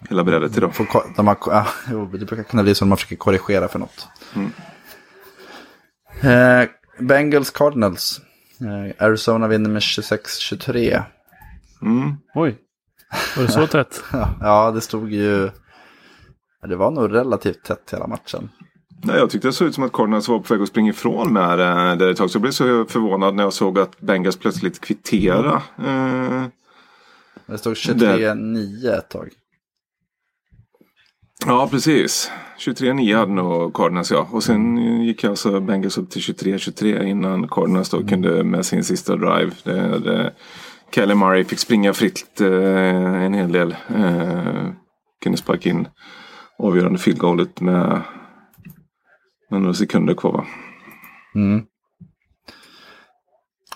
hela brädet idag. De har, ja, jo, det brukar kunna bli så när man försöker korrigera för något. Mm. Eh, Bengals Cardinals. Eh, Arizona vinner med 26-23. Mm. Oj, var det så tätt? Ja, ja, det stod ju... ja, Det var nog relativt tätt hela matchen. Nej, jag tyckte det såg ut som att Cardinals var på väg att springa ifrån med det där ett tag. Så jag blev så förvånad när jag såg att Bengals plötsligt kvittera. Eh, Det stod 23-9 ett tag. Ja, precis. 23-9 hade nog Cardinals ja. Och sen gick alltså Bengals upp till 23-23 innan Cardinals då kunde med sin sista drive. Det, det, Kelly Murray fick springa fritt eh, en hel del. Eh, kunde sparka in avgörande field goalet med, med några sekunder kvar va? Mm.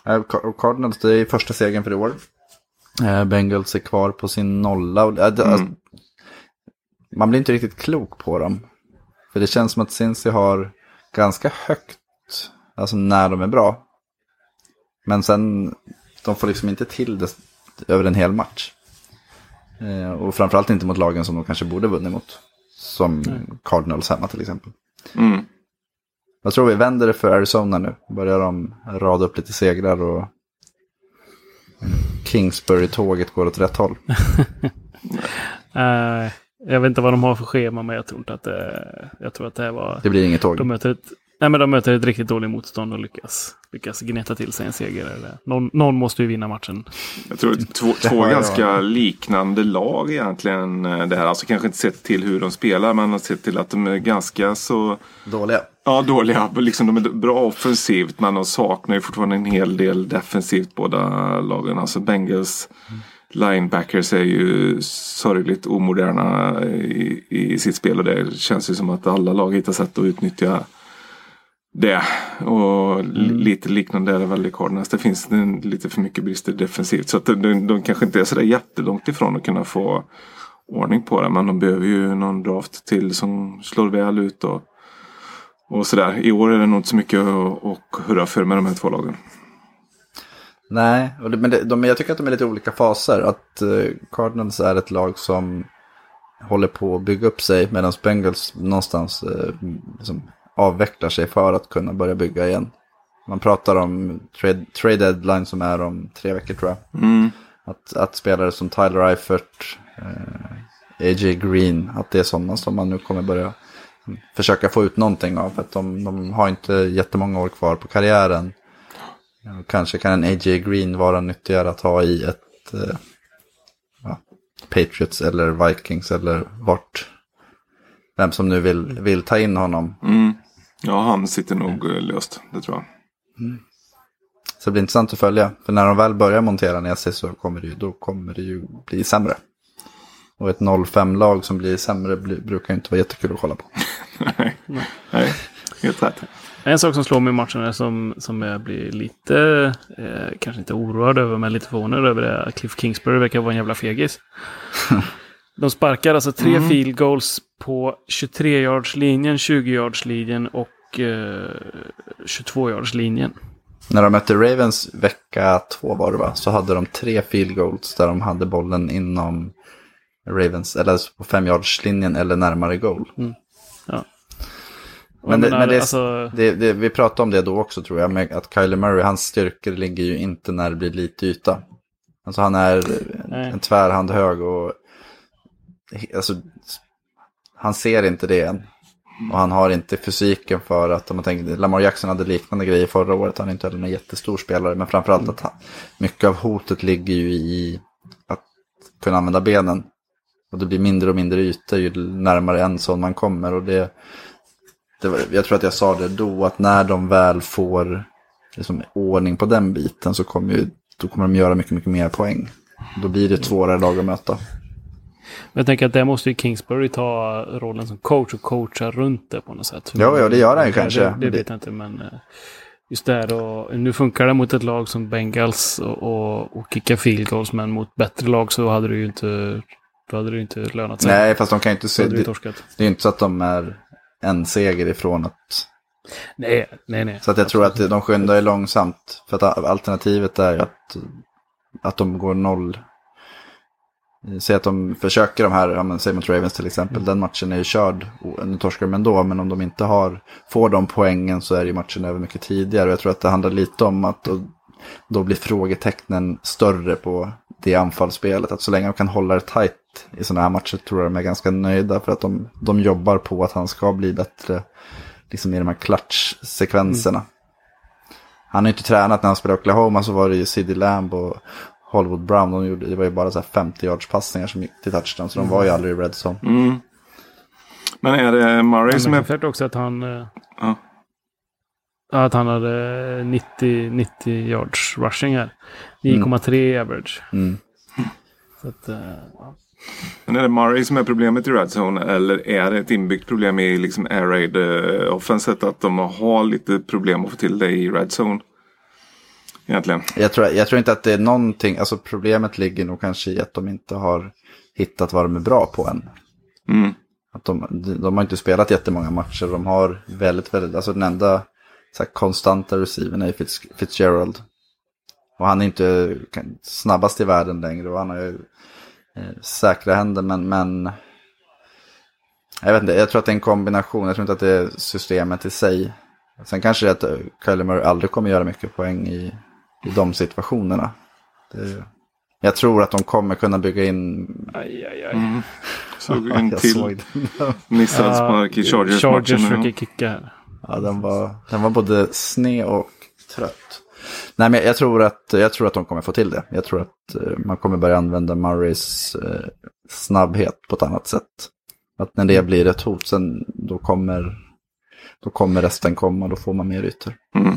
Eh, Och Cardinals, det är första segern för i år. Eh, Bengals är kvar på sin nolla. Och, äh, det- alltså, man blir inte riktigt klok på dem. För det känns som att Cincy har ganska högt, alltså när de är bra. Men sen, de får liksom inte till det över en hel match. Eh, och framförallt inte mot lagen som de kanske borde vunnit mot. Som Cardinals hemma till exempel. Mm. Jag tror vi vänder det för Arizona nu. Börjar de rada upp lite segrar och Kingsbury-tåget går åt rätt håll. Eh, jag vet inte vad de har för schema, men jag tror att det... Jag tror att det här var... Det blir inget tåg. De möter ett, nej, men de möter ett riktigt dåligt motstånd och lyckas, lyckas gneta till sig en seger. Eller, någon, någon måste ju vinna matchen. Jag tror att två, två ganska liknande lag egentligen. eh, Det här. Alltså kanske inte sett till hur de spelar men har sett till att de är ganska så Dåliga. ja, dåliga. Liksom de är bra offensivt men de saknar ju fortfarande en hel del defensivt båda lagen. Alltså Bengals linebackers är ju sorgligt omoderna i, i sitt spel och det känns ju som att alla lag hittar sätt att utnyttja det. Och li- lite liknande är det väl i Cardinals. Det finns en, lite för mycket brister defensivt. Så att de, de, kanske inte är sådär jättelångt ifrån att kunna få ordning på det. Men de behöver ju någon draft till som slår väl ut. Och, och sådär. I år är det nog inte så mycket att, att hurra för med de här två lagen. Nej, och det, men det, de, jag tycker att de är lite olika faser. Att eh, Cardinals är ett lag som håller på att bygga upp sig medan Bengals någonstans eh, liksom avvecklar sig för att kunna börja bygga igen. Man pratar om trade, trade deadline som är om tre veckor tror jag. Mm. Att, att spelare som Tyler Eifert, eh, A.J. Green, att det är sådana som man nu kommer börja försöka få ut någonting av. För att de, de har inte jättemånga år kvar på karriären. Kanske kan en A.J. Green vara nyttigare att ha i ett eh, ja, Patriots eller Vikings eller vart. Vem som nu vill, vill ta in honom. Mm. Ja, han sitter nog eh, löst. Det tror jag. Så det blir intressant att följa. För när de väl börjar montera ner sig så kommer det ju, då kommer det ju bli sämre. Och ett 0-5-lag som blir sämre blir, brukar ju inte vara jättekul att kolla på. Nej, Nej. helt rätt. En sak som slår mig i matchen är som, som jag blir lite, eh, kanske inte oroad över, men lite förvånad över det är att Cliff Kingsbury verkar vara en jävla fegis. De sparkar alltså tre field goals på 23-yardslinjen, 20-yardslinjen och eh, 22-yardslinjen. När de mötte Ravens vecka två var det va? Så hade de tre field goals där de hade bollen inom Ravens, eller på femyardslinjen eller närmare goal. Och Men, jag det, menar, men det, alltså, det, vi pratade om det då också tror jag, med att Kyler Murray, hans styrkor ligger ju inte när det blir lite yta. Alltså han är Nej. en tvärhand hög och alltså, han ser inte det än. Och han har inte fysiken för att, om man tänker, Lamar Jackson hade liknande grejer förra året, han är inte heller någon jättestor spelare, men framförallt att han, mycket av hotet ligger ju i att kunna använda benen. Och det blir mindre och mindre ytor ju närmare en sån man kommer. Och det, det var, jag tror att jag sa det då, att när de väl får liksom, ordning på den biten så kommer, ju, då kommer de göra mycket, mycket mer poäng. Då blir det svårare lag att möta jag tänker att där måste ju Kingsbury ta rollen som coach och coacha runt det på något sätt. Ja, ja, det gör han ju Det- kanske. Det, det vet jag inte, men eh, just där och nu funkar det mot ett lag som Bengals och, och, och kicka field goals, men mot bättre lag så hade det ju inte, då hade det ju inte lönat sig. Nej, fast de kan ju inte se, det det, är ju inte så att de är en seger ifrån att Nej, nej, nej. Så att jag tror att de skyndar långsamt. För att alternativet är att, att de går noll. Säg att de försöker de här, ja, men, säg mot Ravens till exempel. Den matchen är ju körd. Nu torskar de ändå, men om de inte har, får de poängen så är ju matchen över mycket tidigare. Och jag tror att det handlar lite om att då, då blir frågetecknen större på det anfallsspelet. Att så länge de kan hålla det tight i sådana här matcher tror jag de är ganska nöjda. För att de, de jobbar på att han ska bli bättre liksom i de här klatschsekvenserna. Han har ju inte tränat när han spelade Oklahoma så var det ju Ciddy Lamb och, Hollywood Brown, de gjorde, det var ju bara så här 50 yards passningar som gick till touchdown. Så de var ju aldrig i red zone. Mm. Men är det Murray som är... klart också att han... eh, Ja. Att han hade 90, 90 yards rushing här. 9,3 average. Mm. Så att, eh, ja. Men är det Murray som är problemet i Red Zone eller är det ett inbyggt problem i liksom Air Raid uh, offenset att de har lite problem att få till det i Red Zone? Egentligen. Jag, tror, jag tror inte att det är någonting, alltså problemet ligger nog kanske i att de inte har hittat vad de är bra på än. Mm. Att de, de har inte spelat jättemånga matcher. De har väldigt, väldigt, alltså den enda så här, konstanta receiven är Fitz, Fitzgerald. Och han är inte snabbast i världen längre och han har ju eh, säkra händer men, men jag vet inte, jag tror att det är en kombination. Jag tror inte att det är systemet i sig. Sen kanske det är att Kyler Murray aldrig kommer göra mycket poäng i, i de situationerna. Det, jag tror att de kommer kunna bygga in... Aj, aj, aj. Mm. Såg en till såg spark i Chargers-matchen. Chargers försöker kicka här. Ja, den var, den var både sned och trött. Nej, men jag tror, att, jag tror att de kommer få till det. Jag tror att eh, man kommer börja använda Murrays eh, snabbhet på ett annat sätt. Att när det blir ett hot, sen då kommer, då kommer resten komma, då får man mer ytor. Mm.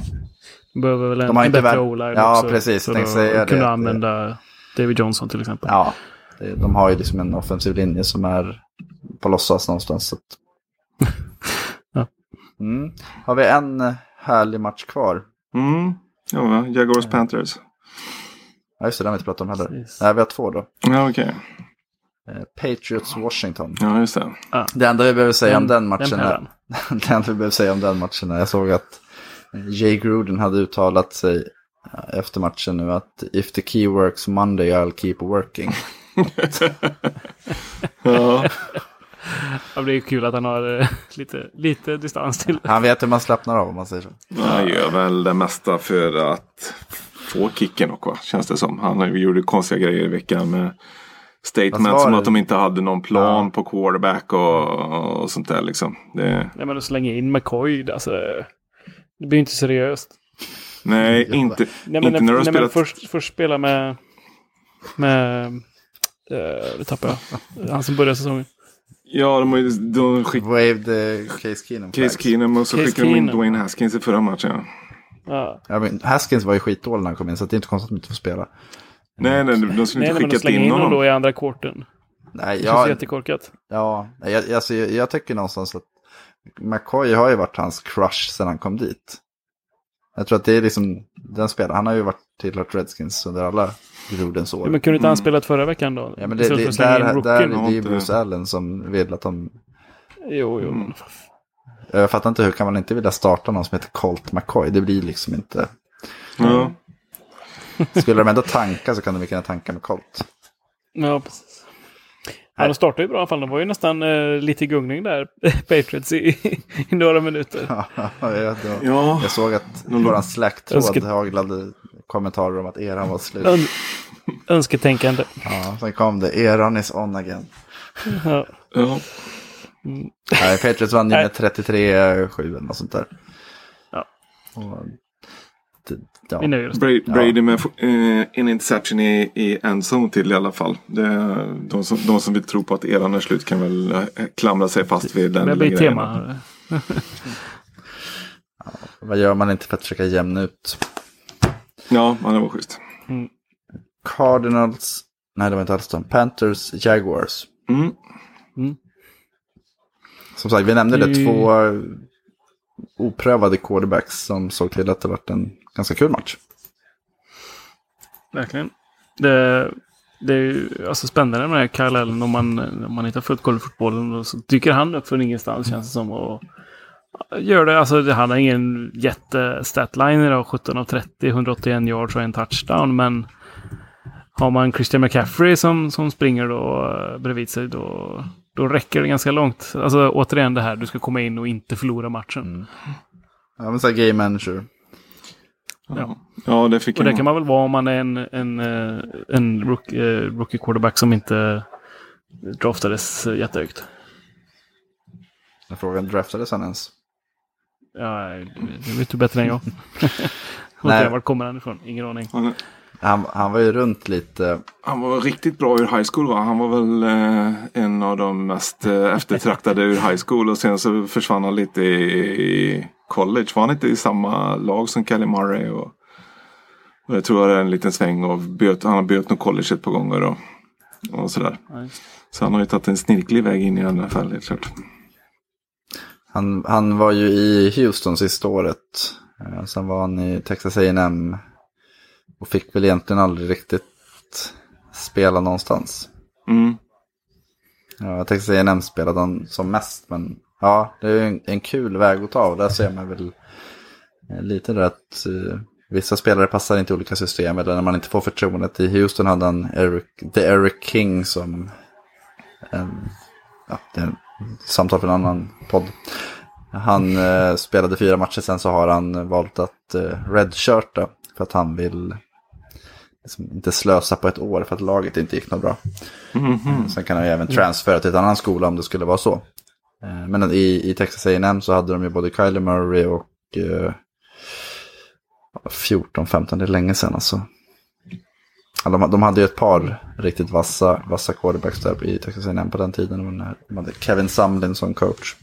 Behöver väl en, De en inte bättre väl- o-line Ja, också. precis. För Tänkte att säga det, kunna att- använda David Johnson till exempel. Ja, det, de har ju liksom en offensiv linje som är på låtsas någonstans. Så. Ja. mm. Har vi en härlig match kvar? Mm. Ja? Jaguars Panthers. Ja, just det, den har vi inte pratat om heller. Precis. Nej, vi har två då. Ja, okej. Eh, Patriots Washington. Ja, just det. Det enda vi behöver säga om den matchen den är... det enda vi behöver säga om den matchen är jag såg att Jay Gruden hade uttalat sig eh, efter matchen nu att if the key works Monday I'll keep working. Ja. Ja, det är kul att han har eh, lite, lite distans till. Han vet hur man slappnar av om man säger så. Han gör väl det mesta för att få kicken och va? Känns det som. Han gjorde konstiga grejer i veckan med statement som det? att de inte hade någon plan Ja. på quarterback och, och sånt där liksom. Det, Nej, men att slänga in McCoy, alltså. Det blir inte seriöst. nej, inte, Nej, men, inte när de nej, spelat. men först, först spela med... Med... Uh, det tappade jag. Han som började säsongen. Ja, de, har ju- de skick, Waved uh, Case Keenum. Case flags. Keenum och så Case skickade de in Keenum. Dwayne Haskins i förra matchen. Ja. Ja. Ja, men Haskins var ju skitdålig när han kom in så det är inte konstigt att de inte får spela. Nej, nej, de skulle Nej, inte nej, men att skickat slänga in in honom honom. då i andra kvarten. Nej, Det känns jag, jättekorkat. ja, jag, alltså, jag, jag tycker någonstans att McCoy har ju varit hans crush sedan han kom dit. Jag tror att det är liksom den spelaren. Han har ju varit tillhört Redskins under alla Grudens år. Ja, men kunde inte han spelat förra veckan då? Ja, men det, det, slänga där, där är det ju Bruce Allen som vill att de... Jo, jo. Mm. Jag fattar inte hur kan man inte vilja starta någon som heter Colt McCoy. Det blir liksom inte... Ja. Skulle de ändå tanka så kan de lika gärna tanka med Colt. Ja, precis. Ja, de startade ju bra i alla fall. De var ju nästan eh, lite i gungning där, Patriots, i, i några minuter. Ja, jag, då, Ja. jag såg att våran Slack-tråd Önske- haglade kommentarer om att eran var slut. Ön önsketänkande. Ja, sen kom det, eran is on again. Ja. Ja. Nej, Patriots vann ju med 33-7 eller något sånt där. Ja. Och, ja. Vi nöjer oss. Brady, Brady med eh, en interception i, i endzone till i alla fall. Det, de, som, de som vill tro på att eran är slut kan väl eh, klamra sig fast vid den Det blir grejen. tema. Vad gör man inte för att försöka jämna ut? Ja, ja, det var schysst. Cardinals, nej det var inte alls de, Panthers, Jaguars. Mm. Som sagt, vi nämnde det, Det- två oprövade quarterbacks som såg till att det varit en ganska kul match. Verkligen. Det, det är ju alltså spännande med det här Allen om man, om man inte har följt golffotbollen. och Så dyker han upp från ingenstans känns det som. Och gör det. Alltså, han har ingen jättestatline idag. 17 av 30, 181 yards och en touchdown. Men har man Christian McCaffrey som, som springer då eh, bredvid sig då, då räcker det ganska långt. Alltså återigen det här, du ska komma in och inte förlora matchen. Ja, men så här game manager. Ja. ja, det fick Och det kan man väl vara om man är en, en, eh, en rook, eh, rookie quarterback som inte draftades eh, jättehögt. Frågan draftades han ens? Ja, det vet du bättre än jag. Nej. Vart kommer han ifrån? Ingen aning. Han, Han, han var ju runt lite. Han var riktigt bra ur high school va? Han var väl eh, en av de mest eh, eftertraktade ur high school. Och sen så försvann han lite i, i college. Var han inte i samma lag som Kelly Murray? Och, och jag tror det är en liten sväng och böt, han har böt nog college ett par gånger. Och, och sådär. Så han har ju tagit en snirklig väg in i NFL helt klart. Han, han var ju i Houston sista året. Eh, Sen var han i Texas A&M Och fick väl egentligen aldrig riktigt spela någonstans. Mm. Ja, Texas A&M spelade han som mest. Men ja, det är en, en kul väg att ta. Och där ser man väl eh, lite där att eh, vissa spelare passar inte i olika system. Eller när man inte får förtroendet. I Houston hade han Eric, The Eric King som... En, ja, det är en samtal för en annan podd. Han eh, spelade fyra matcher, sen så har han valt att eh, redshirta. För att han vill liksom, inte slösa på ett år för att laget inte gick något bra. Sen kan han ju även transfera till ett annan skola om det skulle vara så. Eh, Men i, i Texas A&M så hade de ju både Kyler Murray och eh, 14-15, det är länge sedan alltså. De, de hade ju ett par riktigt vassa, vassa quarterbacks där i Texas A&M på den tiden. När de hade Kevin Sumlin som coach.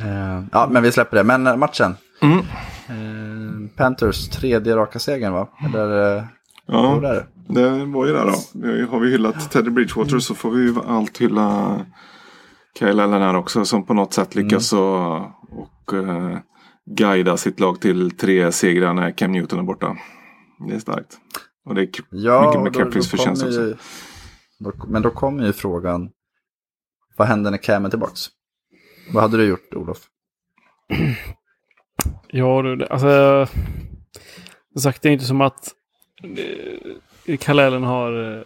Eh, ja, men vi släpper det. Men eh, matchen. Eh, Panthers tredje raka segern va? Eller eh, Ja, det? det var ju det då. Har vi hyllat Teddy Bridgewater så får vi ju allt hylla Kyle Allen här också. Som på något sätt lyckas och, och eh, guida sitt lag till tre segrar när Cam Newton är borta. Det är starkt. Och det är Ja, mycket då förtjänst också. ju- då- Men då kommer ju frågan. Vad händer när Cam är tillbaks? Vad hade du gjort Olof? Ja, du, alltså... Som sagt, det är inte som att Kalelen har eh,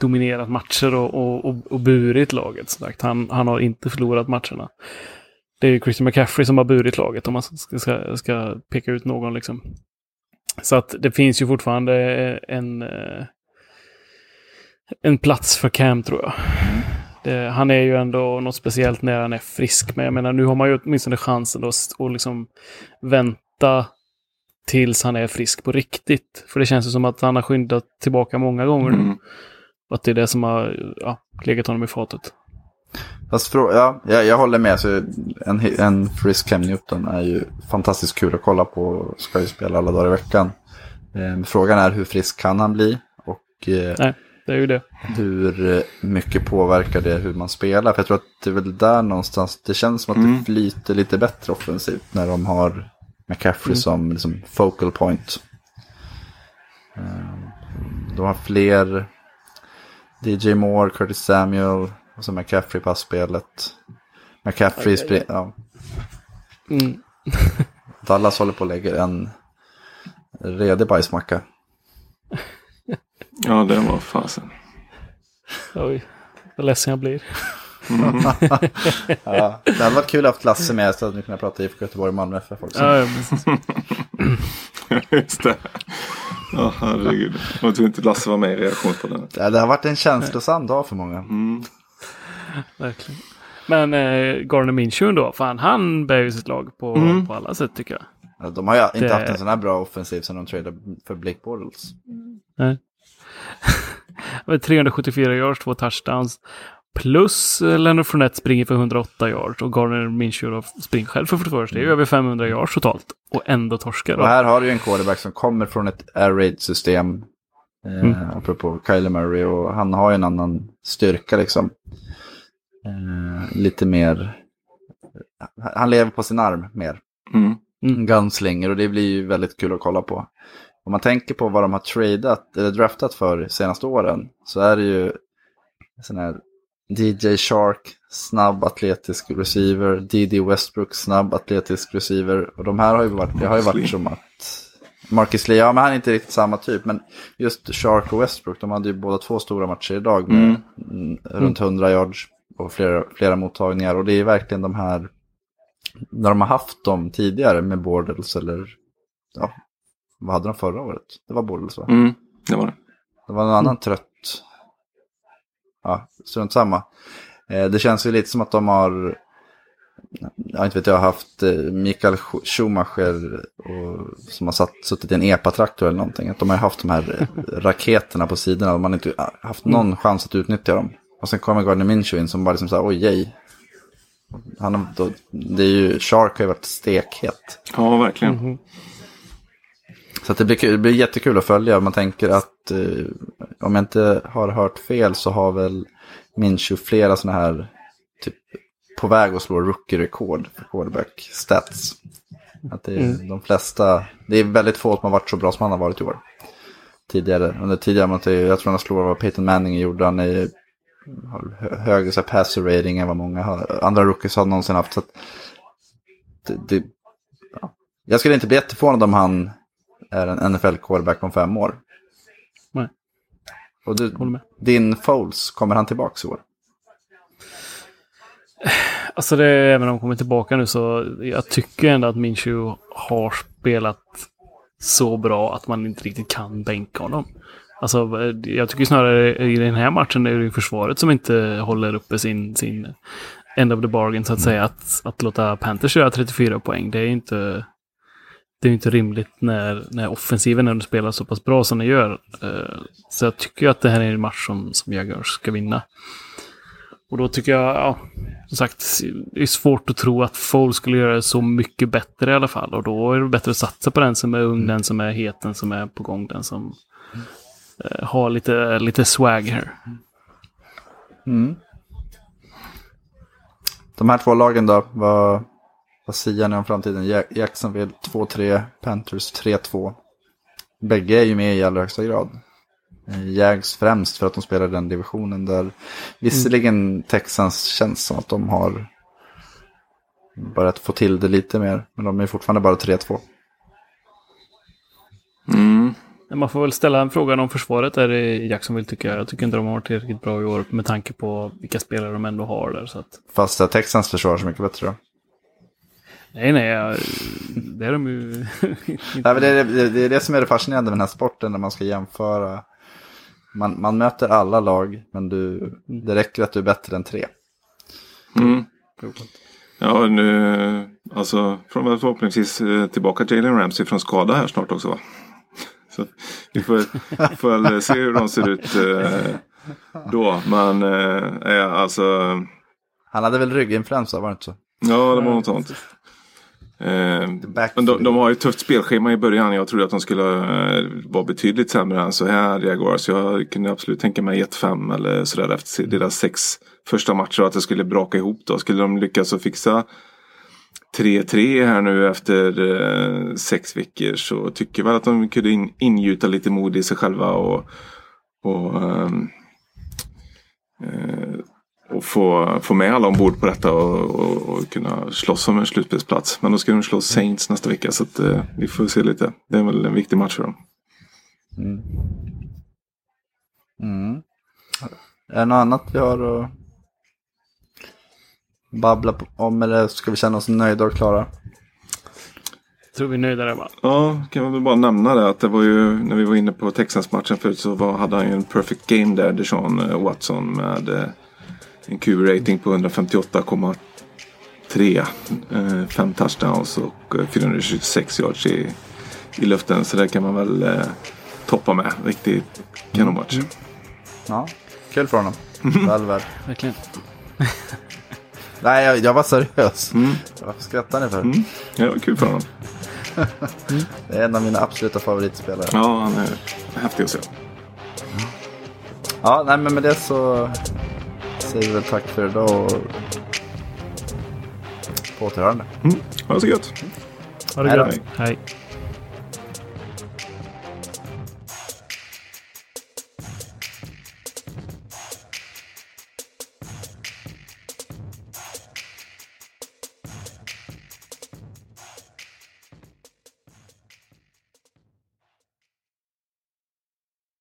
dominerat matcher och, och, och, och burit laget. Som sagt. Han, han har inte förlorat matcherna. Det är ju Christian McCaffrey som har burit laget om man ska, ska, ska peka ut någon. Liksom. Så att det finns ju fortfarande eh, en, eh, en plats för Cam tror jag. Det, han är ju ändå något speciellt när han är frisk. Men jag menar, nu har man ju åtminstone chansen att och att liksom vänta tills han är frisk på riktigt. För det känns ju som att han har skyndat tillbaka många gånger nu. Mm. Att det är det som har ja, legat honom i fatet. Fast frå- ja, jag, jag håller med. Så en, en frisk Cam Newton är ju fantastiskt kul att kolla på. Ska ju spela alla dagar i veckan. Eh, frågan är hur frisk kan han bli? Och eh, Nej, det är ju det. hur mycket påverkar det hur man spelar? För jag tror att det är väl där någonstans. Det känns som att det flyter lite bättre offensivt när de har McCaffrey som liksom focal point. Eh, De har fler DJ Moore, Curtis Samuel och så McCaffrey på spelet. McCaffrey springer, ja. Mm. Dallas håller på att lägga en redig bajsmacka. Ja, det var fasen. Oj, vad ledsen jag blir. Ja, det hade varit kul att ha haft Lasse med så hade vi kunnat prata IFK Göteborg och Malmö FF också. Ja, ja. Just det. Ja, herregud. Och att inte Lasse var med i reaktionspodden. Det det har varit en känslosam dag för många. Verkligen. Men eh, Garner Minshew då, fan han bär ju sitt lag på, på alla sätt tycker jag. Ja, De har ju inte Det- haft en sån här bra offensiv som de tradade för Blake Bortles. Nej. Det var 374 yards, två touchdowns. Plus Leonard Fournette springer för 108 yards och Garner Minshew springer själv för 41. Det är ju över 500 yards totalt. Och ändå torskar. Och här har du ju en quarterback som kommer från ett air raid system. Eh, Mm. Apropå Kyler Murray och han har ju en annan styrka liksom. Eh, lite mer. Han lever på sin arm mer. Mm. Gunslinger och det blir ju väldigt kul att kolla på. Om man tänker på vad de har tradat eller draftat för senaste åren så är det ju sån här DJ Shark, snabb atletisk receiver, DD Westbrook, snabb atletisk receiver. Och de här har ju varit, det har ju varit som att Marcus Lee, ja men han är inte riktigt samma typ, men just Shark och Westbrook, de hade ju båda två stora matcher idag med mm, runt 100 yards och flera, flera mottagningar. Och det är verkligen de här, när de har haft dem tidigare med Bordels eller, ja, vad hade de förra året? Det var Bordels va? Mm. Det var det. Det var en annan trött. Ja, strunt samma. Eh, det känns ju lite som att de har jag inte vet jag, har haft eh, Mikael Schumacher och, som har satt, suttit i en EPA-traktor eller någonting. Att de har haft de här eh, raketerna på sidorna och man har inte haft någon chans att utnyttja dem. Och sen kommer Gardner Minshew in som bara liksom så här, oj jej. Han då, det är ju, Shark har ju varit stekhet. Ja, verkligen. Så det, blir, kul- det blir jättekul att följa. Man tänker att eh, om jag inte har hört fel så har väl Minshew flera sådana här typ på väg att slå rookie-rekord för quarterback stats. Att det är de flesta, det är väldigt få som har varit så bra som han har varit i år. Tidigare, under tidigare, jag tror han slår vad Peyton Manning gjorde, han är, har hö- högre så här, passer rating än vad många har, andra rookies har någonsin haft. Så att det, det, ja. Jag skulle inte bli jätteförvånad om han är en NFL-quarterback om fem år. Nej. Och du, din Foles, kommer han tillbaka i år? Alltså det, även om han kommer tillbaka nu så jag tycker ändå att Minshew har spelat så bra att man inte riktigt kan bänka honom. Alltså jag tycker snarare i den här matchen är det försvaret som inte håller uppe sin, sin end of the bargain så att säga. Att, att låta Panthers göra 34 poäng, det är inte det är inte rimligt när, när offensiven ändå spelar så pass bra som den gör. Eh, Så jag tycker att det här är en match som, som Jaguars ska vinna. Och då tycker jag, ja, som sagt, det är svårt att tro att Foles skulle göra det så mycket bättre i alla fall. Och då är det bättre att satsa på den som är ung, den som är het, den som är på gång, den som eh, har lite, lite swag här. De här två lagen då, vad, vad säger ni om framtiden? Ja- Jacksonville 2-3, Panthers 3-2. Bägge är ju med i allra högsta grad. Eh, Jags främst för att de spelar i den divisionen där visserligen Texans känns som att de har börjat få till det lite mer. Men de är fortfarande bara 3-2. Mm. Men Man får väl ställa frågan om försvaret där i Jacksonville tycker jag. Jag tycker inte de har varit tillräckligt bra i år med tanke på vilka spelare de ändå har där. Så att, Fast att Texans försvar så mycket bättre då. Nej, nej, jag, det är de ju Nej, men det, är, det, är det som är det fascinerande med den här sporten när man ska jämföra. Man, man möter alla lag, men du, det räcker att du är bättre än tre. Mm. Ja, nu, alltså, förhoppningsvis eh, tillbaka Jalen Ramsey från skada här snart också va? Så vi får, får väl se hur de ser ut eh, då. Men eh, ja, alltså, Han hade väl rygginfluensa, var det inte så? ja det var något sånt. Eh, men de, de har ju ett tufft spelschema i början. Jag trodde att de skulle eh, vara betydligt sämre än så här Jaguars. Jag kunde absolut tänka mig 1-5 eller sådär efter deras sex första matcher. Att det skulle braka ihop då. Skulle de lyckas att fixa 3-3 här nu efter eh, sex veckor så tycker jag väl att de kunde in, ingjuta lite mod i sig själva och, och, ehm, eh, och få, få med alla ombord på detta och, och, och kunna slåss om en slutspelsplats. Men då ska de slå Saints nästa vecka så att, eh, vi får se lite. Det är väl en viktig match för dem. Mm. Är det något annat vi har att babbla på- om eller ska vi känna oss nöjda och klara? Tror vi är nöjda där va? Ja, kan man väl bara nämna det att det var ju när vi var inne på Texans-matchen förut så var, hade han ju en perfect game där, Deshaun eh, Watson med eh, en Q-rating på 158,3. Eh, fem touchdowns och eh, 426 yards i, i luften. Så det kan man väl eh, toppa med. Riktigt kanonmatch. Ja, kul för honom. Väl värd. Verkligen. Nej, jag, jag var seriös. Vad skrattar ni för? Mm. Ja, det var kul för honom. Det är en av mina absoluta favoritspelare. Ja, han är häftig att se. Ja, nej men med det så säger vi väl tack för idag och på återhörande. Mm. Ha det så gött. Ha det Hej då. gött. Hej.